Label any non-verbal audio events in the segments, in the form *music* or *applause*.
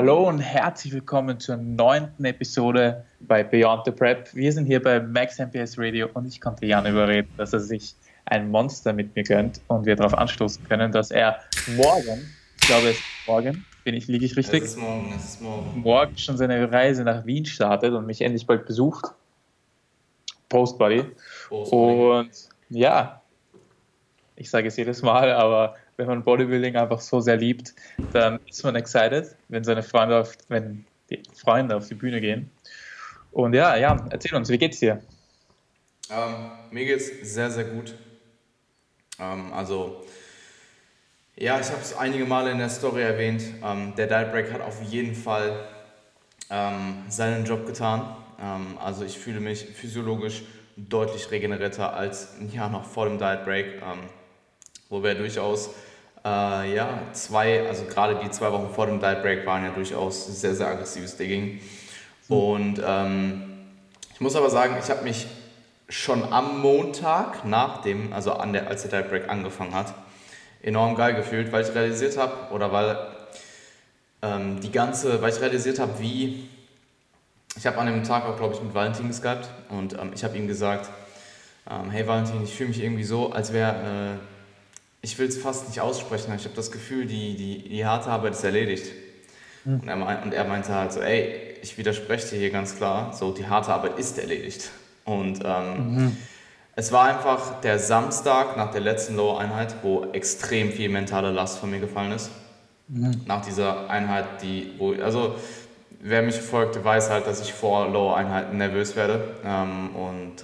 Hallo und herzlich willkommen zur neunten Episode bei Beyond the Prep. Wir sind hier bei Max MPS Radio und ich konnte Jan überreden, dass er sich ein Monster mit mir gönnt und wir darauf anstoßen können, dass er morgen, ich glaube es ist morgen, bin ich, liege ich richtig? Es ist morgen, es ist morgen. Morgen schon seine Reise nach Wien startet und mich endlich bald besucht. Post Buddy. Prost, Olli. Und ja, ich sage es jedes Mal, aber wenn man Bodybuilding einfach so sehr liebt, dann ist man excited, wenn seine Freunde auf, wenn die Freunde auf die Bühne gehen. Und ja, ja, erzähl uns, wie geht's dir? Ähm, mir geht's sehr, sehr gut. Ähm, also, ja, ich habe es einige Male in der Story erwähnt. Ähm, der Diet Break hat auf jeden Fall ähm, seinen Job getan. Ähm, also, ich fühle mich physiologisch deutlich regenerierter als ja, noch vor dem Diet Break, ähm, wo wir durchaus äh, ja, zwei, also gerade die zwei Wochen vor dem Diet Break waren ja durchaus sehr, sehr aggressives Digging. Und ähm, ich muss aber sagen, ich habe mich schon am Montag nach dem, also an der, als der Diet Break angefangen hat, enorm geil gefühlt, weil ich realisiert habe, oder weil ähm, die ganze, weil ich realisiert habe, wie, ich habe an dem Tag auch, glaube ich, mit Valentin geskypt und ähm, ich habe ihm gesagt, ähm, hey Valentin, ich fühle mich irgendwie so, als wäre, äh, ich will es fast nicht aussprechen, aber ich habe das Gefühl, die, die, die harte Arbeit ist erledigt. Und, er, mein- und er meinte halt so, ey, ich widerspreche dir hier ganz klar, so die harte Arbeit ist erledigt. Und ähm, es war einfach der Samstag nach der letzten Low-Einheit, wo extrem viel mentale Last von mir gefallen ist. Nach dieser Einheit, die, wo, also wer mich verfolgt, weiß halt, dass ich vor Low-Einheiten nervös werde ähm, und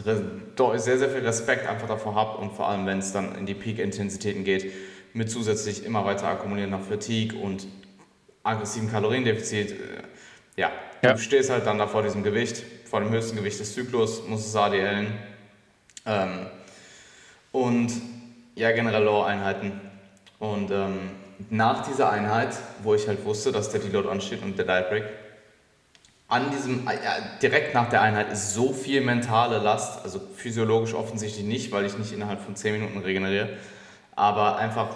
sehr, sehr viel Respekt einfach davor habe und vor allem, wenn es dann in die Peak-Intensitäten geht, mit zusätzlich immer weiter akkumulieren nach Fatigue und aggressiven Kaloriendefizit. äh, Ja, Ja. du stehst halt dann da vor diesem Gewicht, vor dem höchsten Gewicht des Zyklus, musst es ADLen. Ähm, und ja, generell Low-Einheiten. Und ähm, nach dieser Einheit, wo ich halt wusste, dass der Deload ansteht und der Diet Break, an diesem, äh, ja, direkt nach der Einheit ist so viel mentale Last, also physiologisch offensichtlich nicht, weil ich nicht innerhalb von 10 Minuten regeneriere, aber einfach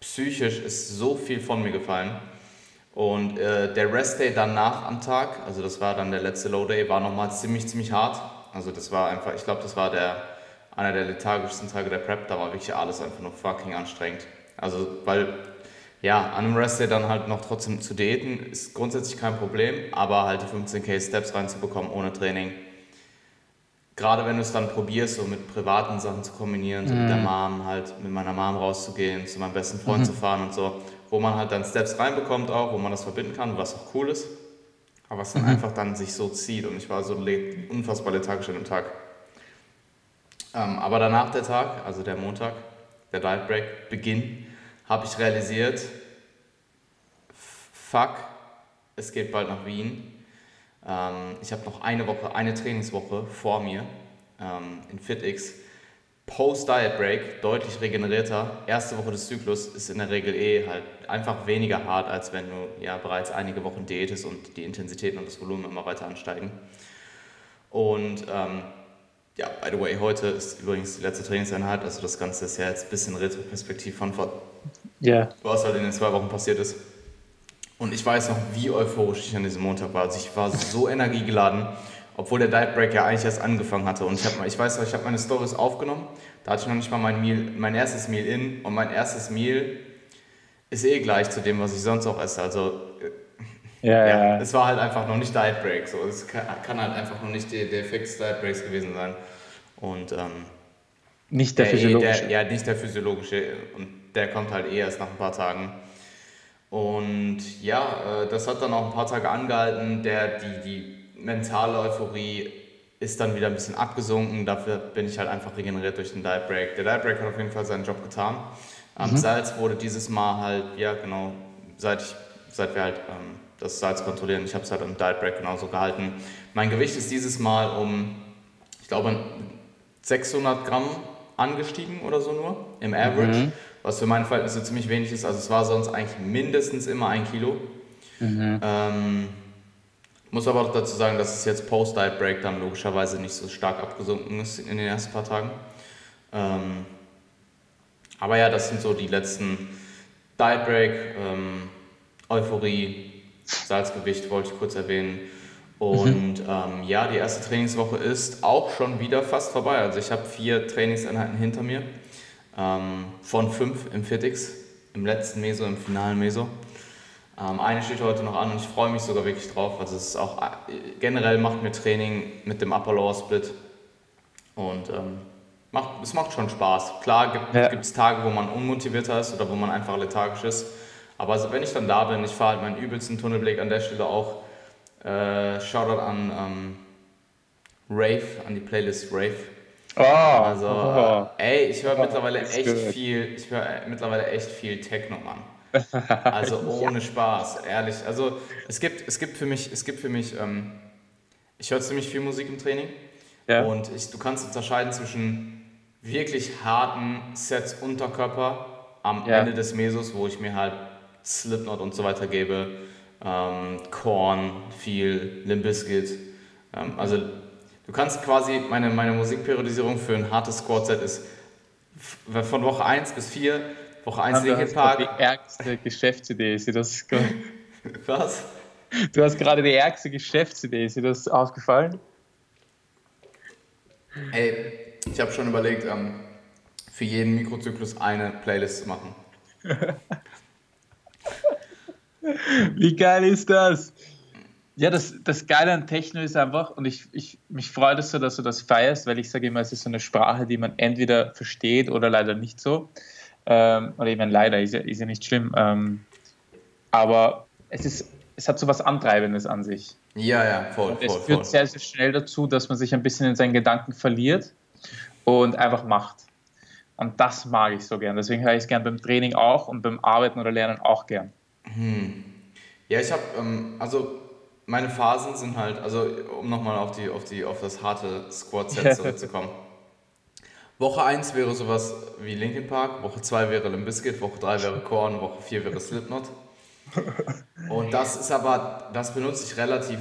psychisch ist so viel von mir gefallen. Und äh, der Rest-Day danach am Tag, also das war dann der letzte Low-Day, war nochmal ziemlich, ziemlich hart. Also das war einfach, ich glaube, das war der, einer der lethargischsten Tage der Prep, da war wirklich alles einfach nur fucking anstrengend. Also, weil, ja, an einem Rest-Day dann halt noch trotzdem zu diäten, ist grundsätzlich kein Problem, aber halt die 15k Steps reinzubekommen ohne Training, gerade wenn du es dann probierst, so mit privaten Sachen zu kombinieren, so mit der Mom halt, mit meiner Mom rauszugehen, zu meinem besten Freund zu fahren und so, wo man halt dann Steps reinbekommt auch, wo man das verbinden kann, was auch cool ist, aber was dann einfach dann sich so zieht. Und ich war so unfassbar lethargisch an dem Tag. Ähm, aber danach der Tag, also der Montag, der Diet Break, Beginn, habe ich realisiert, fuck, es geht bald nach Wien. Ähm, ich habe noch eine Woche, eine Trainingswoche vor mir ähm, in FitX. Post-Diet Break, deutlich regenerierter. Erste Woche des Zyklus ist in der Regel eh halt einfach weniger hart, als wenn du ja bereits einige Wochen diätest und die Intensitäten und das Volumen immer weiter ansteigen. Und ähm, ja, by the way, heute ist übrigens die letzte Trainingseinheit, also das Ganze ist ja jetzt ein bisschen Retroperspektiv von vor Ja. was halt in den zwei Wochen passiert ist. Und ich weiß noch, wie euphorisch ich an diesem Montag war. Also ich war so *laughs* energiegeladen, obwohl der Diet Break ja eigentlich erst angefangen hatte. Und ich, hab, ich weiß noch, ich habe meine Stories aufgenommen. Da hatte ich noch nicht mal mein, Meal, mein erstes Meal in. Und mein erstes Meal ist eh gleich zu dem, was ich sonst auch esse. Also Ja, ja, ja. es war halt einfach noch nicht Diet Break. So. Es kann, kann halt einfach noch nicht der, der Fix Diet Breaks gewesen sein. Und ähm, Nicht der der, physiologische. Der, ja, nicht der physiologische. Und der kommt halt eh erst nach ein paar Tagen. Und ja, äh, das hat dann auch ein paar Tage angehalten. Der, die, die mentale Euphorie ist dann wieder ein bisschen abgesunken. Dafür bin ich halt einfach regeneriert durch den Diet Break. Der Diet Break hat auf jeden Fall seinen Job getan. Am Salz wurde dieses Mal halt, ja genau, seit, ich, seit wir halt ähm, das Salz kontrollieren, ich habe es halt im Diet Break genauso gehalten. Mein Gewicht ist dieses Mal um, ich glaube, 600 Gramm angestiegen oder so nur im Average, was für meine Verhältnisse ziemlich wenig ist. Also es war sonst eigentlich mindestens immer ein Kilo. Ähm, muss aber auch dazu sagen, dass es jetzt Post-Diet Break dann logischerweise nicht so stark abgesunken ist in den ersten paar Tagen. Ähm, aber ja, das sind so die letzten Diet Break, ähm, Euphorie, Salzgewicht wollte ich kurz erwähnen. Und mhm. ähm, ja, die erste Trainingswoche ist auch schon wieder fast vorbei. Also ich habe vier Trainingseinheiten hinter mir, ähm, von fünf im Fitix, im letzten Meso, im finalen Meso. Ähm, eine steht heute noch an und ich freue mich sogar wirklich drauf. Also es ist auch äh, generell macht mir Training mit dem Upper Lower Split und ähm, macht, es macht schon Spaß. Klar gibt es ja. Tage, wo man unmotivierter ist oder wo man einfach lethargisch ist. Aber also wenn ich dann da bin, ich fahre halt meinen übelsten Tunnelblick an der Stelle auch äh, Shoutout an ähm, Rave, an die Playlist Rave. Oh, also, oh. ey, ich höre oh, mittlerweile echt good. viel, ich höre äh, mittlerweile echt viel Techno, Mann. *laughs* Also ohne ja. Spaß, ehrlich. Also es gibt, es gibt für mich, es gibt für mich, ähm, ich höre ziemlich viel Musik im Training ja. und ich, du kannst unterscheiden zwischen wirklich harten Sets Unterkörper am ja. Ende des Mesos, wo ich mir halt Slipknot und so weiter gebe ähm, Korn, viel, Limp Bizkit. Ähm, also du kannst quasi, meine, meine Musikperiodisierung für ein hartes Squad-Set ist von Woche 1 bis 4, Woche 1 Linkin Park. Die ärgste Geschäftsidee, ist das *laughs* Was? Du hast gerade die ärgste Geschäftsidee, ist dir das aufgefallen? Ey, ich habe schon überlegt, ähm, für jeden Mikrozyklus eine Playlist zu machen. *laughs* Wie geil ist das? Ja, das, das Geile an Techno ist einfach, und ich, ich, mich freut es so, dass du das feierst, weil ich sage immer, es ist so eine Sprache, die man entweder versteht oder leider nicht so. Ähm, oder eben leider, ist ja, ist ja nicht schlimm. Ähm, aber es, ist, es hat so was Antreibendes an sich. Ja, ja, voll, und es voll, führt voll. sehr, sehr schnell dazu, dass man sich ein bisschen in seinen Gedanken verliert und einfach macht. Und das mag ich so gern. Deswegen höre ich es gern beim Training auch und beim Arbeiten oder Lernen auch gern. Hm. Ja, ich habe, ähm, also meine Phasen sind halt, also um nochmal auf, die, auf, die, auf das harte Squad-Set *laughs* zurückzukommen. Woche 1 wäre sowas wie Linkin Park, Woche 2 wäre Limp Bizkit, Woche 3 wäre Korn, Woche 4 wäre Slipknot. Und das ist aber, das benutze ich relativ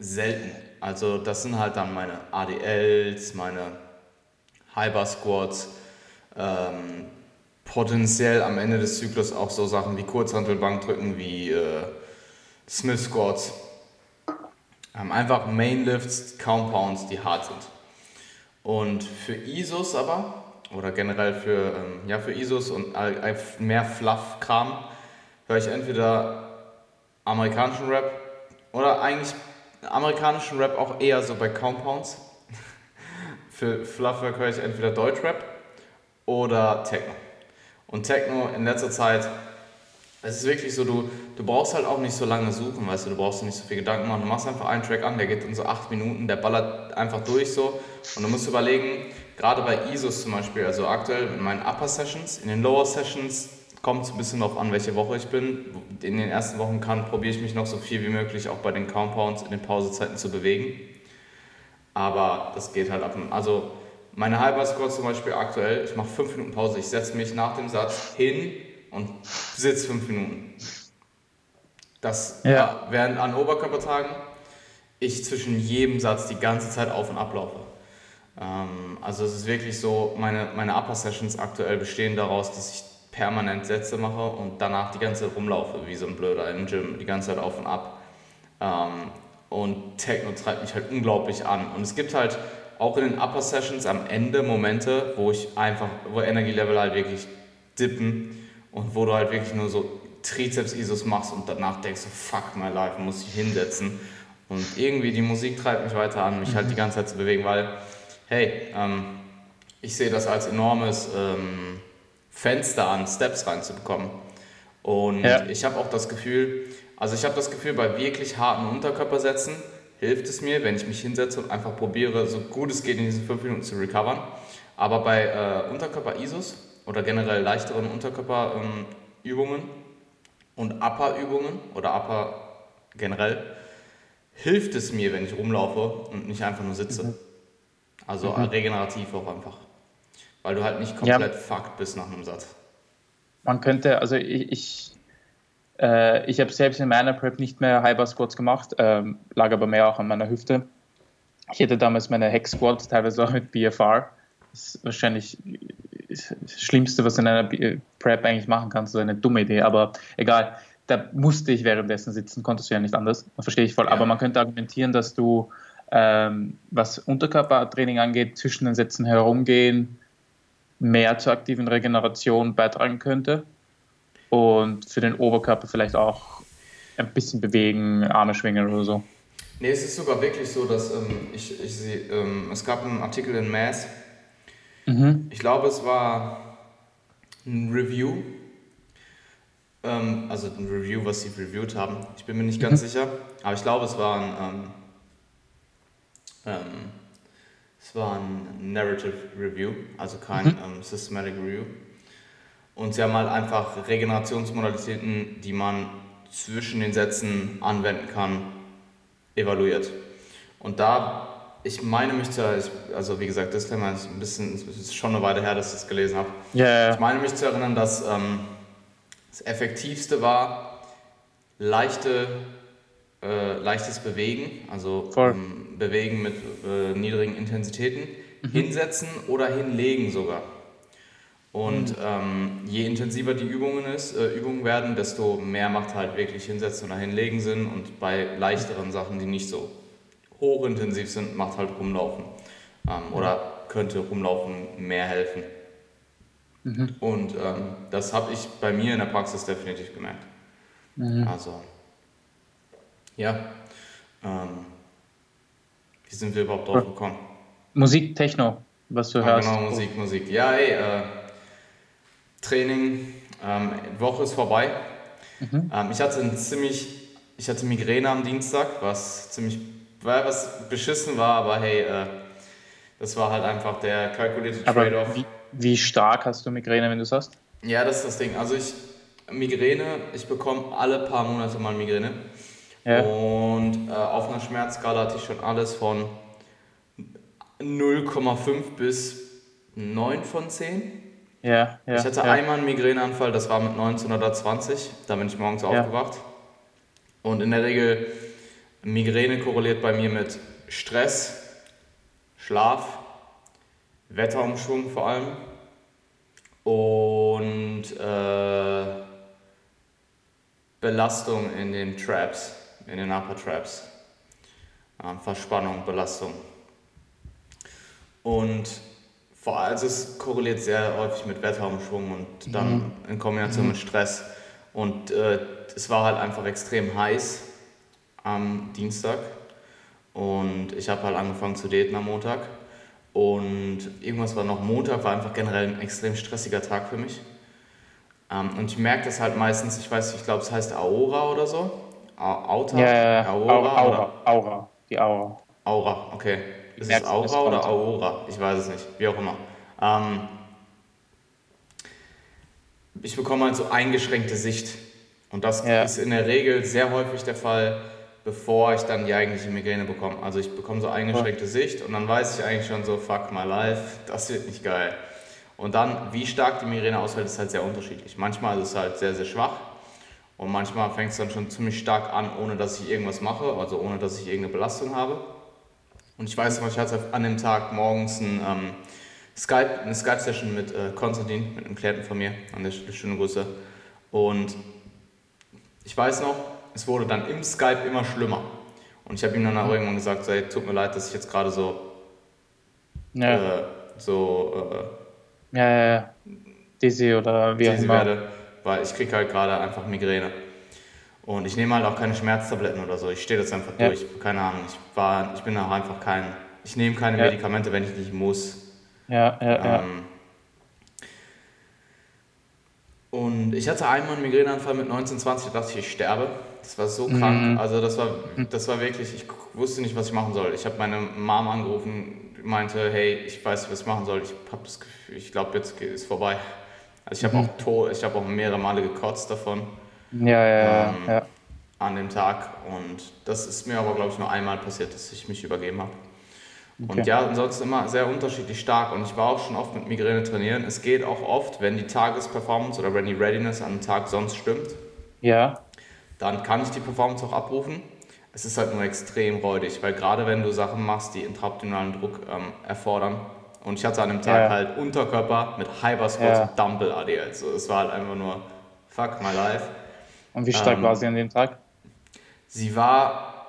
selten. Also das sind halt dann meine ADLs, meine Hyper Squads, ähm, potenziell am Ende des Zyklus auch so Sachen wie Kurzhantelbankdrücken, wie äh, Smith Squats. Ähm, einfach Mainlifts, Compounds, die hart sind. Und für ISOs aber, oder generell für, ähm, ja, für ISOs und mehr Fluff-Kram, höre ich entweder amerikanischen Rap oder eigentlich amerikanischen Rap auch eher so bei Compounds. *laughs* für Fluffwork höre ich entweder Deutschrap oder Techno. Und Techno in letzter Zeit, es ist wirklich so, du, du brauchst halt auch nicht so lange suchen, weißt du, du brauchst nicht so viel Gedanken machen. Du machst einfach einen Track an, der geht in so acht Minuten, der ballert einfach durch so. Und du musst überlegen, gerade bei ISOs zum Beispiel, also aktuell in meinen Upper Sessions, in den Lower Sessions kommt es ein bisschen darauf an, welche Woche ich bin. In den ersten Wochen kann, probiere ich mich noch so viel wie möglich auch bei den Compounds in den Pausezeiten zu bewegen. Aber das geht halt ab. Also meine Halber-Squats zum Beispiel aktuell, ich mache 5 Minuten Pause, ich setze mich nach dem Satz hin und sitze 5 Minuten. Das ja. während an Oberkörpertagen ich zwischen jedem Satz die ganze Zeit auf und ablaufe. Ähm, also es ist wirklich so, meine, meine Upper Sessions aktuell bestehen daraus, dass ich permanent Sätze mache und danach die ganze Zeit rumlaufe, wie so ein Blöder im Gym, die ganze Zeit auf und ab. Ähm, und Techno treibt mich halt unglaublich an. Und es gibt halt auch in den Upper Sessions am Ende Momente, wo ich einfach, wo Energielevel halt wirklich dippen und wo du halt wirklich nur so Trizeps-Isos machst und danach denkst du, fuck my life, muss ich hinsetzen. Und irgendwie die Musik treibt mich weiter an, mich halt die mhm. ganze Zeit zu bewegen, weil, hey, ähm, ich sehe das als enormes ähm, Fenster an, Steps reinzubekommen. Und ja. ich habe auch das Gefühl, also ich habe das Gefühl, bei wirklich harten Unterkörpersätzen, hilft es mir, wenn ich mich hinsetze und einfach probiere, so gut es geht in diesen fünf Minuten zu recovern. Aber bei äh, Unterkörper-ISOs oder generell leichteren Unterkörperübungen ähm, und Upper-Übungen oder Upper generell, hilft es mir, wenn ich rumlaufe und nicht einfach nur sitze. Mhm. Also mhm. regenerativ auch einfach. Weil du halt nicht komplett ja. fucked bist nach einem Satz. Man könnte, also ich, ich äh, ich habe selbst in meiner Prep nicht mehr High Bar Squats gemacht, ähm, lag aber mehr auch an meiner Hüfte. Ich hätte damals meine Hex Squats teilweise auch mit BFR. Das ist wahrscheinlich das Schlimmste, was du in einer Prep eigentlich machen kannst, so eine dumme Idee, aber egal. da musste ich währenddessen sitzen, konntest du ja nicht anders, das verstehe ich voll. Ja. Aber man könnte argumentieren, dass du, ähm, was Unterkörpertraining angeht, zwischen den Sätzen herumgehen, mehr zur aktiven Regeneration beitragen könnte und für den Oberkörper vielleicht auch ein bisschen bewegen, Arme schwingen oder so. Nee, es ist sogar wirklich so, dass ähm, ich, ich seh, ähm, es gab einen Artikel in Mass, Mhm. ich glaube es war ein Review, ähm, also ein Review, was sie reviewed haben. Ich bin mir nicht ganz sicher, aber ich glaube es war ein, ähm, ähm, es war ein Narrative Review, also kein ähm, Systematic Review. Und sie haben halt einfach Regenerationsmodalitäten, die man zwischen den Sätzen anwenden kann, evaluiert. Und da, ich meine mich zu, also wie gesagt, Disclaimer ist ein bisschen, es ist schon eine Weile her, dass ich das gelesen habe. Ja, Ich meine mich zu erinnern, dass ähm, das Effektivste war leichte, äh, leichtes Bewegen, also ähm, Bewegen mit äh, niedrigen Intensitäten, hinsetzen oder hinlegen sogar. Und ähm, je intensiver die Übungen, ist, äh, Übungen werden, desto mehr macht halt wirklich hinsetzen oder hinlegen Sinn. Und bei leichteren Sachen, die nicht so hochintensiv sind, macht halt rumlaufen. Ähm, oder könnte rumlaufen mehr helfen. Und ähm, das habe ich bei mir in der Praxis definitiv gemerkt. Also, ja. Ähm, wie sind wir überhaupt drauf gekommen? Musik, Techno, was du Ah, hörst. genau, Musik, Musik. Ja, ey, äh, Training, ähm, Woche ist vorbei. Mhm. Ähm, ich hatte ein ziemlich, ich hatte Migräne am Dienstag, was ziemlich, weil was beschissen war, aber hey, äh, das war halt einfach der kalkulierte Trade-off. wie, wie stark hast du Migräne, wenn du es hast? Ja, das ist das Ding. Also ich, Migräne, ich bekomme alle paar Monate mal Migräne. Ja. Und äh, auf einer Schmerzskala hatte ich schon alles von 0,5 bis 9 von 10. Ja, ja. ich hatte einmal einen Migräneanfall, das war mit 19 oder 20. Da bin ich morgens aufgewacht. Und in der Regel, Migräne korreliert bei mir mit Stress, Schlaf, Wetterumschwung vor allem und äh, Belastung in den Traps, in den Upper Traps. Ähm, Verspannung, Belastung. Und vor allem, also es korreliert sehr häufig mit Wetterumschwung und dann in Kombination mit Stress. Und äh, es war halt einfach extrem heiß am Dienstag. Und ich habe halt angefangen zu daten am Montag. Und irgendwas war noch Montag, war einfach generell ein extrem stressiger Tag für mich. Ähm, und ich merke das halt meistens, ich weiß, ich glaube, es heißt Aura oder so. Auta? Ja, ja. Aura, Aura, Aura, Aura, die Aura. Aura, okay. Ist es Aura oder. Aura? Ich weiß es nicht, wie auch immer. Ähm, ich bekomme halt so eingeschränkte Sicht. Und das Ja. ist in der Regel sehr häufig der Fall, bevor ich dann die eigentliche Migräne bekomme. Also ich bekomme so eingeschränkte Sicht und dann weiß ich eigentlich schon so, fuck my life, das wird nicht geil. Und dann, wie stark die Migräne ausfällt, ist halt sehr unterschiedlich. Manchmal ist es halt sehr, sehr schwach und manchmal fängt es dann schon ziemlich stark an, ohne dass ich irgendwas mache, also ohne dass ich irgendeine Belastung habe. Und ich weiß noch, ich hatte an dem Tag morgens ein, ähm, Skype, eine Skype-Session mit äh, Konstantin, mit einem Klienten von mir, an der schöne Grüße. Und ich weiß noch, es wurde dann im Skype immer schlimmer. Und ich habe ihm dann auch irgendwann gesagt, so, hey, tut mir leid, dass ich jetzt gerade so, Ja, äh, so äh, ja, ja, ja. Dizzy oder wie auch immer. werde, weil ich kriege halt gerade einfach Migräne. Und ich nehme halt auch keine Schmerztabletten oder so. Ich stehe das einfach Ja. durch. Keine Ahnung. Ich, war, ich bin auch einfach kein. Ich nehme keine Ja. Medikamente, wenn ich nicht muss. Ja, ja, ja. Ähm, und ich hatte einmal einen Migräneanfall mit 19, 20, da dachte ich, ich sterbe. Das war so Mhm. krank. Also das war, das war wirklich, ich wusste nicht, was ich machen soll. Ich habe meine Mom angerufen, meinte, hey, ich weiß nicht, was ich machen soll. Ich habe das Gefühl, ich glaube, jetzt ist vorbei. Also ich habe Mhm. auch to ich habe auch mehrere Male gekotzt davon Ja, ja, ähm, ja. an dem Tag. Und das ist mir aber, glaube ich, nur einmal passiert, dass ich mich übergeben habe. Und Okay. ja, ansonsten immer sehr unterschiedlich stark. Und ich war auch schon oft mit Migräne trainieren. Es geht auch oft, wenn die Tagesperformance oder wenn die Readiness an dem Tag sonst stimmt, Ja, dann kann ich die Performance auch abrufen. Es ist halt nur extrem räudig, weil gerade wenn du Sachen machst, die intraabdominalen Druck ähm, erfordern. Und ich hatte an dem Tag Ja. halt Unterkörper mit Hyper Squats Ja. und Dumbbell ADL. So, es war halt einfach nur fuck my life. Und wie stark ähm, war sie an dem Tag? Sie war,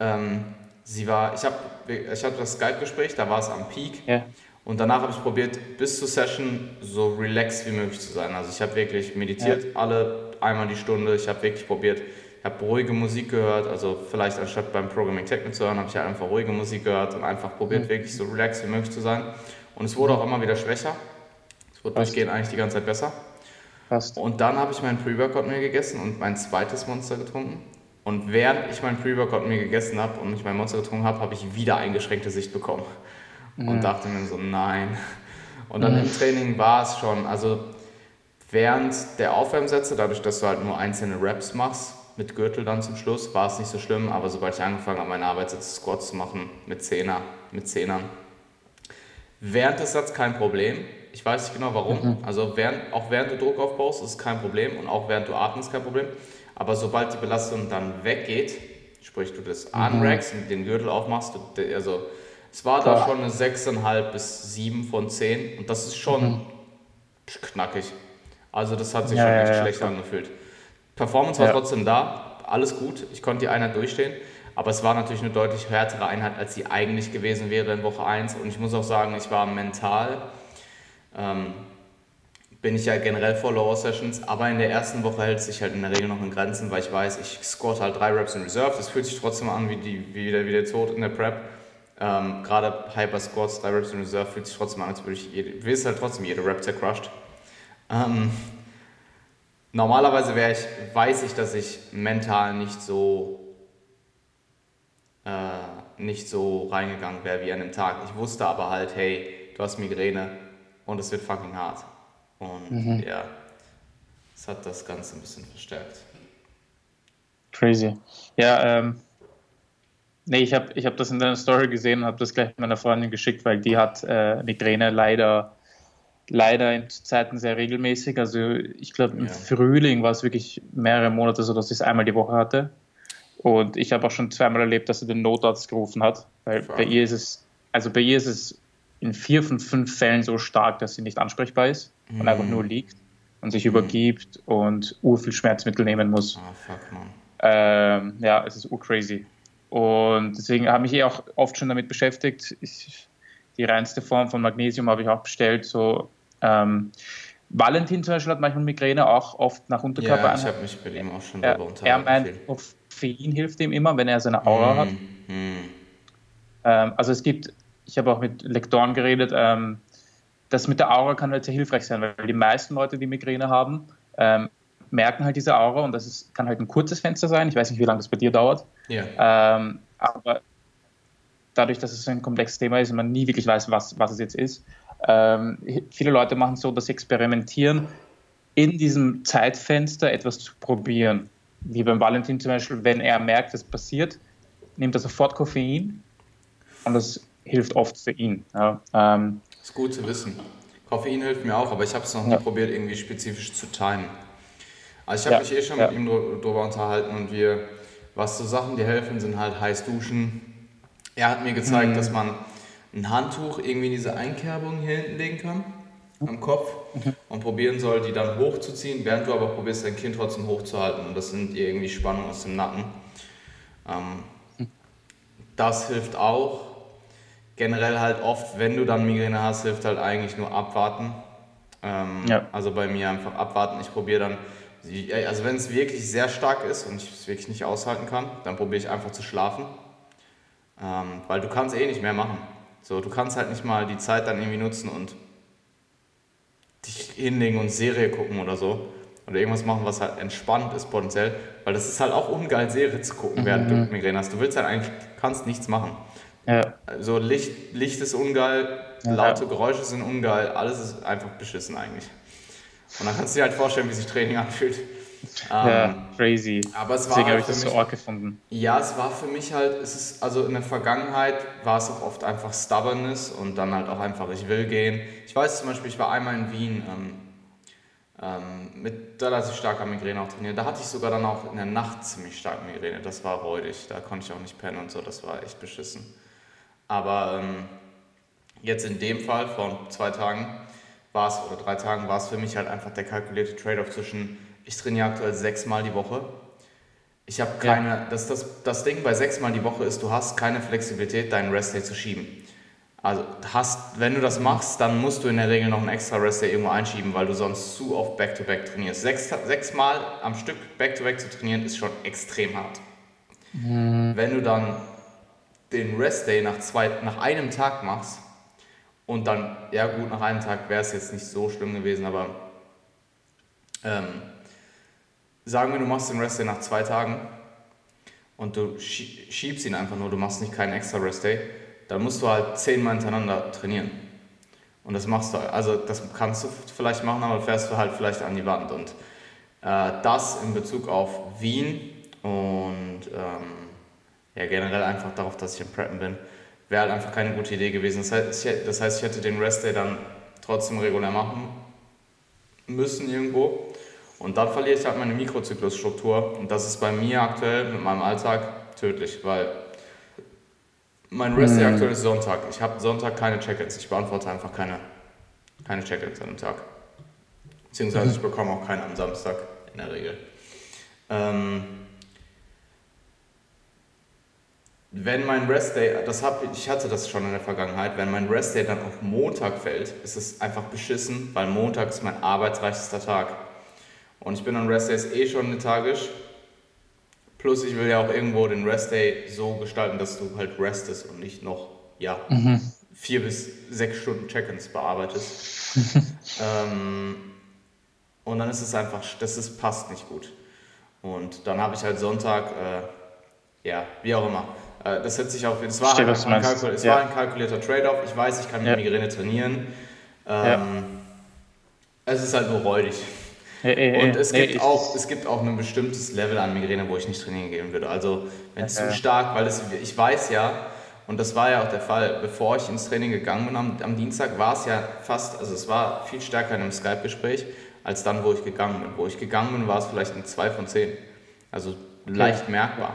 ähm, sie war, ich, hab, ich hatte das Skype-Gespräch, da war es am Peak. Ja. Und danach habe ich probiert, bis zur Session so relaxed wie möglich zu sein. Also ich habe wirklich meditiert, ja. alle einmal die Stunde. Ich habe wirklich probiert, ich habe ruhige Musik gehört. Also vielleicht anstatt beim Programming Technik zu hören, habe ich halt einfach ruhige Musik gehört und einfach probiert, mhm. wirklich so relaxed wie möglich zu sein. Und es wurde auch immer wieder schwächer. Es wurde durchgehend eigentlich die ganze Zeit besser. Passt. Und dann habe ich meinen Pre-Workout mir gegessen und mein zweites Monster getrunken. Und während ich meinen Pre-Workout mir gegessen habe und ich mein Monster getrunken habe, habe ich wieder eingeschränkte Sicht bekommen. Und dachte mir so, nein. Und dann mhm. im Training war es schon, also während der Aufwärmsätze, dadurch, dass du halt nur einzelne Reps machst, mit Gürtel dann zum Schluss, war es nicht so schlimm, aber sobald ich angefangen habe, meine Arbeitssätze Squats zu machen, mit Zehner, mit Zehnern, während des Satzes kein Problem. Ich weiß nicht genau warum. Mhm. Also während, auch während du Druck aufbaust, ist es kein Problem und auch während du atmest kein Problem. Aber sobald die Belastung dann weggeht, sprich du das mhm. anrackst und den Gürtel aufmachst, du, also es war Klar. da schon eine 6,5 bis 7 von 10 und das ist schon mhm. knackig. Also das hat sich ja, schon echt ja, schlecht ja. angefühlt. Performance war trotzdem da, alles gut, ich konnte die Einheit durchstehen, aber es war natürlich eine deutlich härtere Einheit, als sie eigentlich gewesen wäre in Woche 1 und ich muss auch sagen, ich war mental, ähm, bin ich ja generell vor Lower Sessions, aber in der ersten Woche hält es sich halt in der Regel noch in Grenzen, weil ich weiß, ich squat halt drei Reps in Reserve, das fühlt sich trotzdem an wie, die, wie, der, wie der Tod in der Prep. Ähm, Gerade Hyper Squats, drei Reps in Reserve fühlt sich trotzdem an, als würde ich, jede, du halt trotzdem jede Rep zercrushed. Ähm, normalerweise wäre ich, weiß ich, dass ich mental nicht so, äh, nicht so reingegangen wäre wie an dem Tag. Ich wusste aber halt, hey, du hast Migräne und es wird fucking hart. Und mhm. ja, es hat das Ganze ein bisschen verstärkt. Crazy. Ja, ähm, nee, ich habe ich hab das in deiner Story gesehen und habe das gleich meiner Freundin geschickt, weil die hat äh, Migräne leider leider in Zeiten sehr regelmäßig. Also ich glaube im ja. Frühling war es wirklich mehrere Monate so, dass ich es einmal die Woche hatte. Und ich habe auch schon zweimal erlebt, dass sie den Notarzt gerufen hat. Weil bei ihr ist es, also bei ihr ist es in vier von fünf Fällen so stark, dass sie nicht ansprechbar ist mhm. und einfach nur liegt und sich mhm. übergibt und urviel Schmerzmittel nehmen muss. Ah, fuck, man. Ähm, ja, es ist urcrazy. Und deswegen habe ich eh auch oft schon damit beschäftigt. Ich, die reinste Form von Magnesium habe ich auch bestellt, so ähm, Valentin zum Beispiel hat manchmal Migräne auch oft nach Unterkörper. Ja, ich habe mich bei ihm auch schon darüber unterhalten. Er meint, Koffein hilft ihm immer, wenn er seine Aura mm, hat. Mm. Ähm, also es gibt, ich habe auch mit Lektoren geredet, ähm, das mit der Aura kann halt sehr hilfreich sein, weil die meisten Leute, die Migräne haben, ähm, merken halt diese Aura und das ist, kann halt ein kurzes Fenster sein. Ich weiß nicht, wie lange das bei dir dauert. Ja. Ähm, aber dadurch, dass es ein komplexes Thema ist und man nie wirklich weiß, was, was es jetzt ist, ähm, viele Leute machen es so, dass sie experimentieren, in diesem Zeitfenster etwas zu probieren. Wie beim Valentin zum Beispiel, wenn er merkt, es passiert, nimmt er sofort Koffein und das hilft oft für ihn. Ja, ähm, das ist gut zu wissen. Koffein hilft mir auch, aber ich habe es noch nie ja. probiert, irgendwie spezifisch zu timen. Also ich habe ja, mich eh schon mit ihm darüber unterhalten und wir, was so Sachen, die helfen, sind halt heiß duschen. Er hat mir gezeigt, mhm. dass man ein Handtuch irgendwie in diese Einkerbung hier hinten legen kann, am Kopf, mhm. und probieren soll, die dann hochzuziehen, während du aber probierst, dein Kind trotzdem hochzuhalten. Und das sind irgendwie Spannungen aus dem Nacken. Ähm, das hilft auch. Generell halt oft, wenn du dann Migräne hast, hilft halt eigentlich nur abwarten. Ähm, ja. Also bei mir einfach abwarten. Ich probiere dann, also wenn es wirklich sehr stark ist und ich es wirklich nicht aushalten kann, dann probiere ich einfach zu schlafen. Ähm, weil du kannst eh nicht mehr machen. So, du kannst halt nicht mal die Zeit dann irgendwie nutzen und dich hinlegen und Serie gucken oder so. Oder irgendwas machen, was halt entspannt ist potenziell. Weil das ist halt auch ungeil, Serie zu gucken, während mhm. du Migräne hast. Du willst halt eigentlich, kannst nichts machen. Ja. Also Licht, Licht ist ungeil, ja. laute Geräusche sind ungeil, alles ist einfach beschissen eigentlich. Und dann kannst du dir halt vorstellen, wie sich Training anfühlt. *laughs* Ja, ähm, crazy. Aber es Deswegen habe ich das mich, so arg gefunden. Ja, es war für mich halt, es ist, also in der Vergangenheit war es auch oft einfach Stubbornness und dann halt auch einfach, ich will gehen. Ich weiß zum Beispiel, ich war einmal in Wien ähm, ähm, mit relativ starker Migräne auch trainiert. Da hatte ich sogar dann auch in der Nacht ziemlich stark Migräne. Das war räudig, da konnte ich auch nicht pennen und so, das war echt beschissen. Aber ähm, jetzt in dem Fall, vor zwei Tagen war es, oder drei Tagen, war es für mich halt einfach der kalkulierte Trade-off zwischen Ich trainiere aktuell sechsmal die Woche. Ich habe keine, ja. das, das, das Ding bei sechsmal die Woche ist, du hast keine Flexibilität, deinen Rest-Day zu schieben. Also hast, wenn du das machst, dann musst du in der Regel noch einen extra Rest-Day irgendwo einschieben, weil du sonst zu oft Back-to-Back -back trainierst. Sechs, sechsmal am Stück Back-to-Back -back zu trainieren, ist schon extrem hart. Mhm. Wenn du dann den Rest-Day nach, nach einem Tag machst und dann, ja gut, nach einem Tag wäre es jetzt nicht so schlimm gewesen, aber ähm, sagen wir, du machst den Rest Day nach zwei Tagen und du schiebst ihn einfach nur, du machst nicht keinen extra Rest Day, dann musst du halt zehnmal hintereinander trainieren. Und das machst du, also das kannst du vielleicht machen, aber fährst du halt vielleicht an die Wand. Und äh, das in Bezug auf Wien und ähm, ja, generell einfach darauf, dass ich im Preppen bin, wäre halt einfach keine gute Idee gewesen. Das heißt, ich, hätte den Rest Day dann trotzdem regulär machen müssen irgendwo. Und dann verliere ich halt meine Mikrozyklusstruktur. Und das ist bei mir aktuell mit meinem Alltag tödlich, weil mein Rest mhm. aktuell ist Sonntag. Ich habe Sonntag keine Check-ins. Ich beantworte einfach keine, keine Check-ins an dem Tag. Beziehungsweise mhm. ich bekomme auch keine am Samstag in der Regel. Ähm, wenn mein Rest Day, das hab, ich hatte das schon in der Vergangenheit, wenn mein Rest Day dann auf Montag fällt, ist es einfach beschissen, weil Montag ist mein arbeitsreichster Tag. Und ich bin an Rest Days eh schon lethargisch. Plus ich will ja auch irgendwo den Rest Day so gestalten, dass du halt restest und nicht noch, ja, mhm. vier bis sechs Stunden Check-ins bearbeitest. *laughs* ähm, und dann ist es einfach, das ist, passt nicht gut. Und dann habe ich halt Sonntag, äh, ja, wie auch immer. Äh, das hat sich auf, es war, Steht, ein, Kalkul es ja. war ein kalkulierter Trade-off. Ich weiß, ich kann mit ja. Migräne trainieren. Ähm, ja. Es ist halt nur räudig. Hey, und es, nee, gibt auch, es gibt auch ein bestimmtes Level an Migräne, wo ich nicht trainieren gehen würde. Also wenn es zu stark, weil es, ich weiß ja, und das war ja auch der Fall, bevor ich ins Training gegangen bin am, am Dienstag, war es ja fast, also es war viel stärker in einem Skype-Gespräch, als dann, wo ich gegangen bin. Wo ich gegangen bin, war es vielleicht ein 2 von 10. Also leicht okay. merkbar.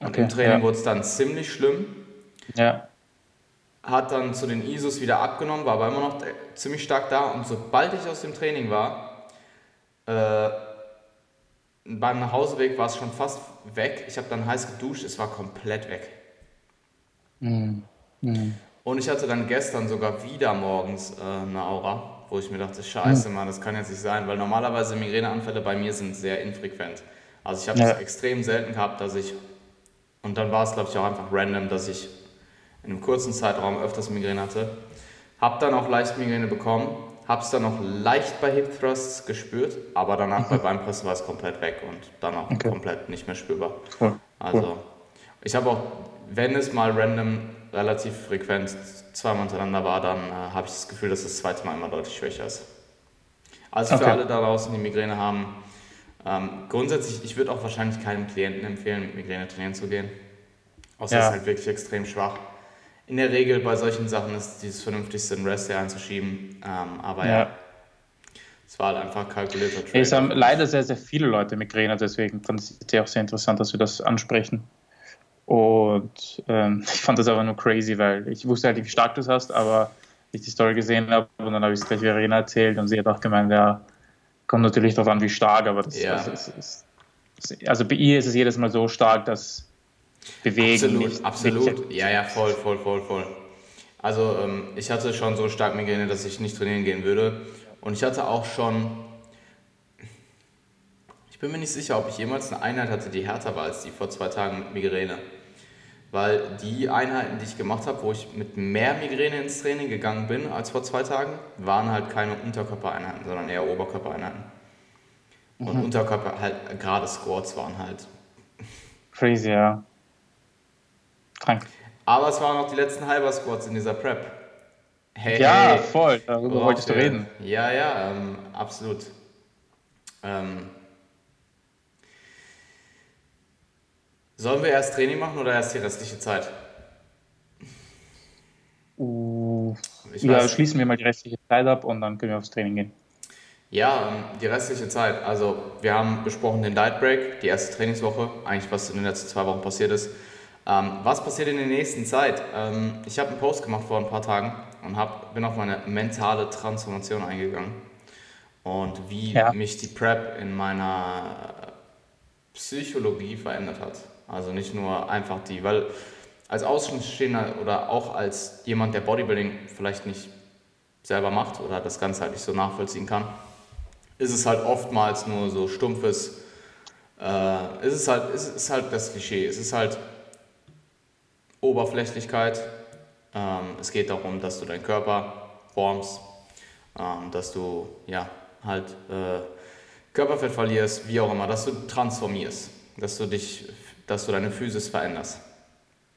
Und okay, im Training ja. wurde es dann ziemlich schlimm. Ja. Hat dann zu den ISOs wieder abgenommen, war aber immer noch ziemlich stark da. Und sobald ich aus dem Training war, äh, beim Nachhauseweg war es schon fast weg. Ich habe dann heiß geduscht, es war komplett weg. Mhm. Mhm. Und ich hatte dann gestern sogar wieder morgens äh, eine Aura, wo ich mir dachte, scheiße, mhm. Mann, das kann jetzt nicht sein, weil normalerweise Migräneanfälle bei mir sind sehr infrequent. Also ich habe es extrem selten gehabt, dass ich, und dann war es glaube ich auch einfach random, dass ich in einem kurzen Zeitraum öfters Migräne hatte. Habe dann auch leicht Migräne bekommen habe es dann noch leicht bei Hip Thrusts gespürt, aber danach mhm. bei Beinpressen war es komplett weg und dann auch okay. komplett nicht mehr spürbar. Cool. Also ich habe auch, wenn es mal random relativ frequent zweimal hintereinander war, dann äh, habe ich das Gefühl, dass das zweite Mal immer deutlich schwächer ist. Also okay. für alle da draußen, die Migräne haben, ähm, grundsätzlich, ich würde auch wahrscheinlich keinem Klienten empfehlen, mit Migräne trainieren zu gehen. Außer ja. es ist halt wirklich extrem schwach in der Regel bei solchen Sachen ist dieses vernünftigste ein Rest einzuschieben. Ähm, aber ja. ja. es war halt einfach kalkulierter Trade. Es haben leider sehr, sehr viele Leute Migräne, deswegen fand ich es auch sehr interessant, dass wir das ansprechen. Und ähm, *laughs* ich fand das aber nur crazy, weil ich wusste halt, wie stark du es hast, aber ich die Story gesehen habe und dann habe ich es gleich Verena erzählt und sie hat auch gemeint, ja, kommt natürlich darauf an, wie stark, aber das, ja. also, ist, also bei ihr ist es jedes Mal so stark, dass bewegen. Absolut, nicht, absolut. Nicht ja, ja, voll, voll, voll, voll. Also ähm, ich hatte schon so stark Migräne, dass ich nicht trainieren gehen würde. Und ich hatte auch schon, ich bin mir nicht sicher, ob ich jemals eine Einheit hatte, die härter war als die vor zwei Tagen mit Migräne. Weil die Einheiten, die ich gemacht habe, wo ich mit mehr Migräne ins Training gegangen bin als vor zwei Tagen, waren halt keine Unterkörpereinheiten, sondern eher Oberkörpereinheiten. Und mhm. Unterkörper, halt gerade Squats waren halt. *laughs* Crazy, ja. Krank. Aber es waren noch die letzten Halber Squats in dieser Prep. Hey, ja, hey. voll, darüber wolltest du reden. Ja, ja, ähm, absolut. Ähm, sollen wir erst Training machen oder erst die restliche Zeit? Uh, ja, schließen wir mal die restliche Zeit ab und dann können wir aufs Training gehen. Ja, ähm, die restliche Zeit. Also, wir haben besprochen den Diet Break, die erste Trainingswoche, eigentlich was in den letzten zwei Wochen passiert ist. Ähm, was passiert in der nächsten Zeit? Ähm, ich habe einen Post gemacht vor ein paar Tagen und hab, bin auf meine mentale Transformation eingegangen. und wie ja. mich die Prep in meiner Psychologie verändert hat. Also nicht nur einfach die, weil als Außenstehender oder auch als jemand, der Bodybuilding vielleicht nicht selber macht oder das Ganze halt nicht so nachvollziehen kann, ist es halt oftmals nur so stumpfes, äh, ist es halt, ist, ist halt das Klischee, es ist halt Oberflächlichkeit. Ähm, es geht darum, dass du deinen Körper formst, ähm, dass du ja halt äh, Körperfett verlierst, wie auch immer, dass du transformierst, dass du dich, dass du deine Physis veränderst,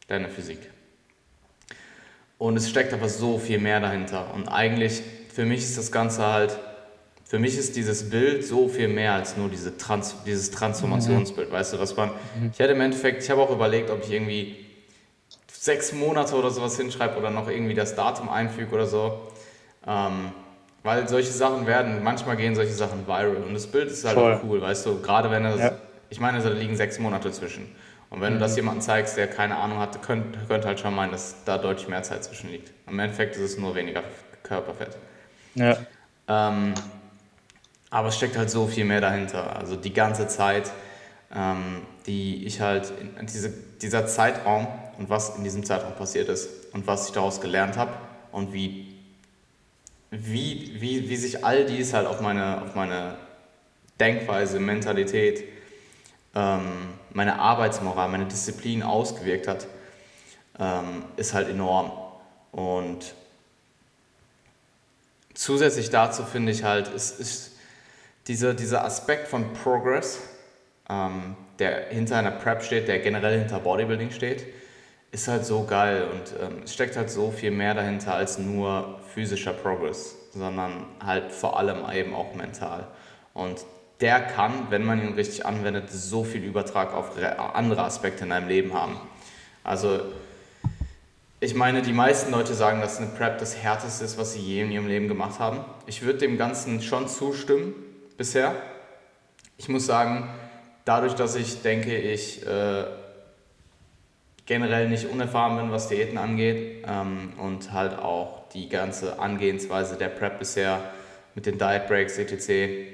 deine Physik. Und es steckt aber so viel mehr dahinter. Und eigentlich, für mich ist das Ganze halt, für mich ist dieses Bild so viel mehr als nur diese Trans dieses Transformationsbild. Mhm. Weißt du, was man, mhm. ich hätte im Endeffekt, ich habe auch überlegt, ob ich irgendwie sechs Monate oder sowas hinschreibe oder noch irgendwie das Datum einfüge oder so. Ähm, weil solche Sachen werden, manchmal gehen solche Sachen viral und das Bild ist halt cool, weißt du, gerade wenn das, ja. Ich meine, da liegen sechs Monate zwischen. Und wenn mhm. du das jemandem zeigst, der keine Ahnung hat, könnte könnt halt schon meinen, dass da deutlich mehr Zeit zwischen liegt. Im Endeffekt ist es nur weniger Körperfett. Ja. Ähm, aber es steckt halt so viel mehr dahinter. Also die ganze Zeit, ähm, die ich halt, in diese, dieser Zeitraum und was in diesem Zeitraum passiert ist und was ich daraus gelernt habe und wie wie, wie, wie sich all dies halt auf meine, auf meine Denkweise, Mentalität, meine Arbeitsmoral, meine Disziplin ausgewirkt hat, ähm, ist halt enorm. Und zusätzlich dazu finde ich halt, ist, ist dieser, dieser Aspekt von Progress, ähm, der hinter einer Prep steht, der generell hinter Bodybuilding steht, ist halt so geil und ähm, es steckt halt so viel mehr dahinter als nur physischer Progress, sondern halt vor allem eben auch mental. Und der kann, wenn man ihn richtig anwendet, so viel Übertrag auf andere Aspekte in deinem Leben haben. Also ich meine, die meisten Leute sagen, dass eine Prep das Härteste ist, was sie je in ihrem Leben gemacht haben. Ich würde dem Ganzen schon zustimmen bisher. Ich muss sagen, dadurch, dass ich denke, ich äh, generell nicht unerfahren bin, was Diäten angeht ähm, und halt auch die ganze Angehensweise der Prep bisher mit den Diet Breaks etc.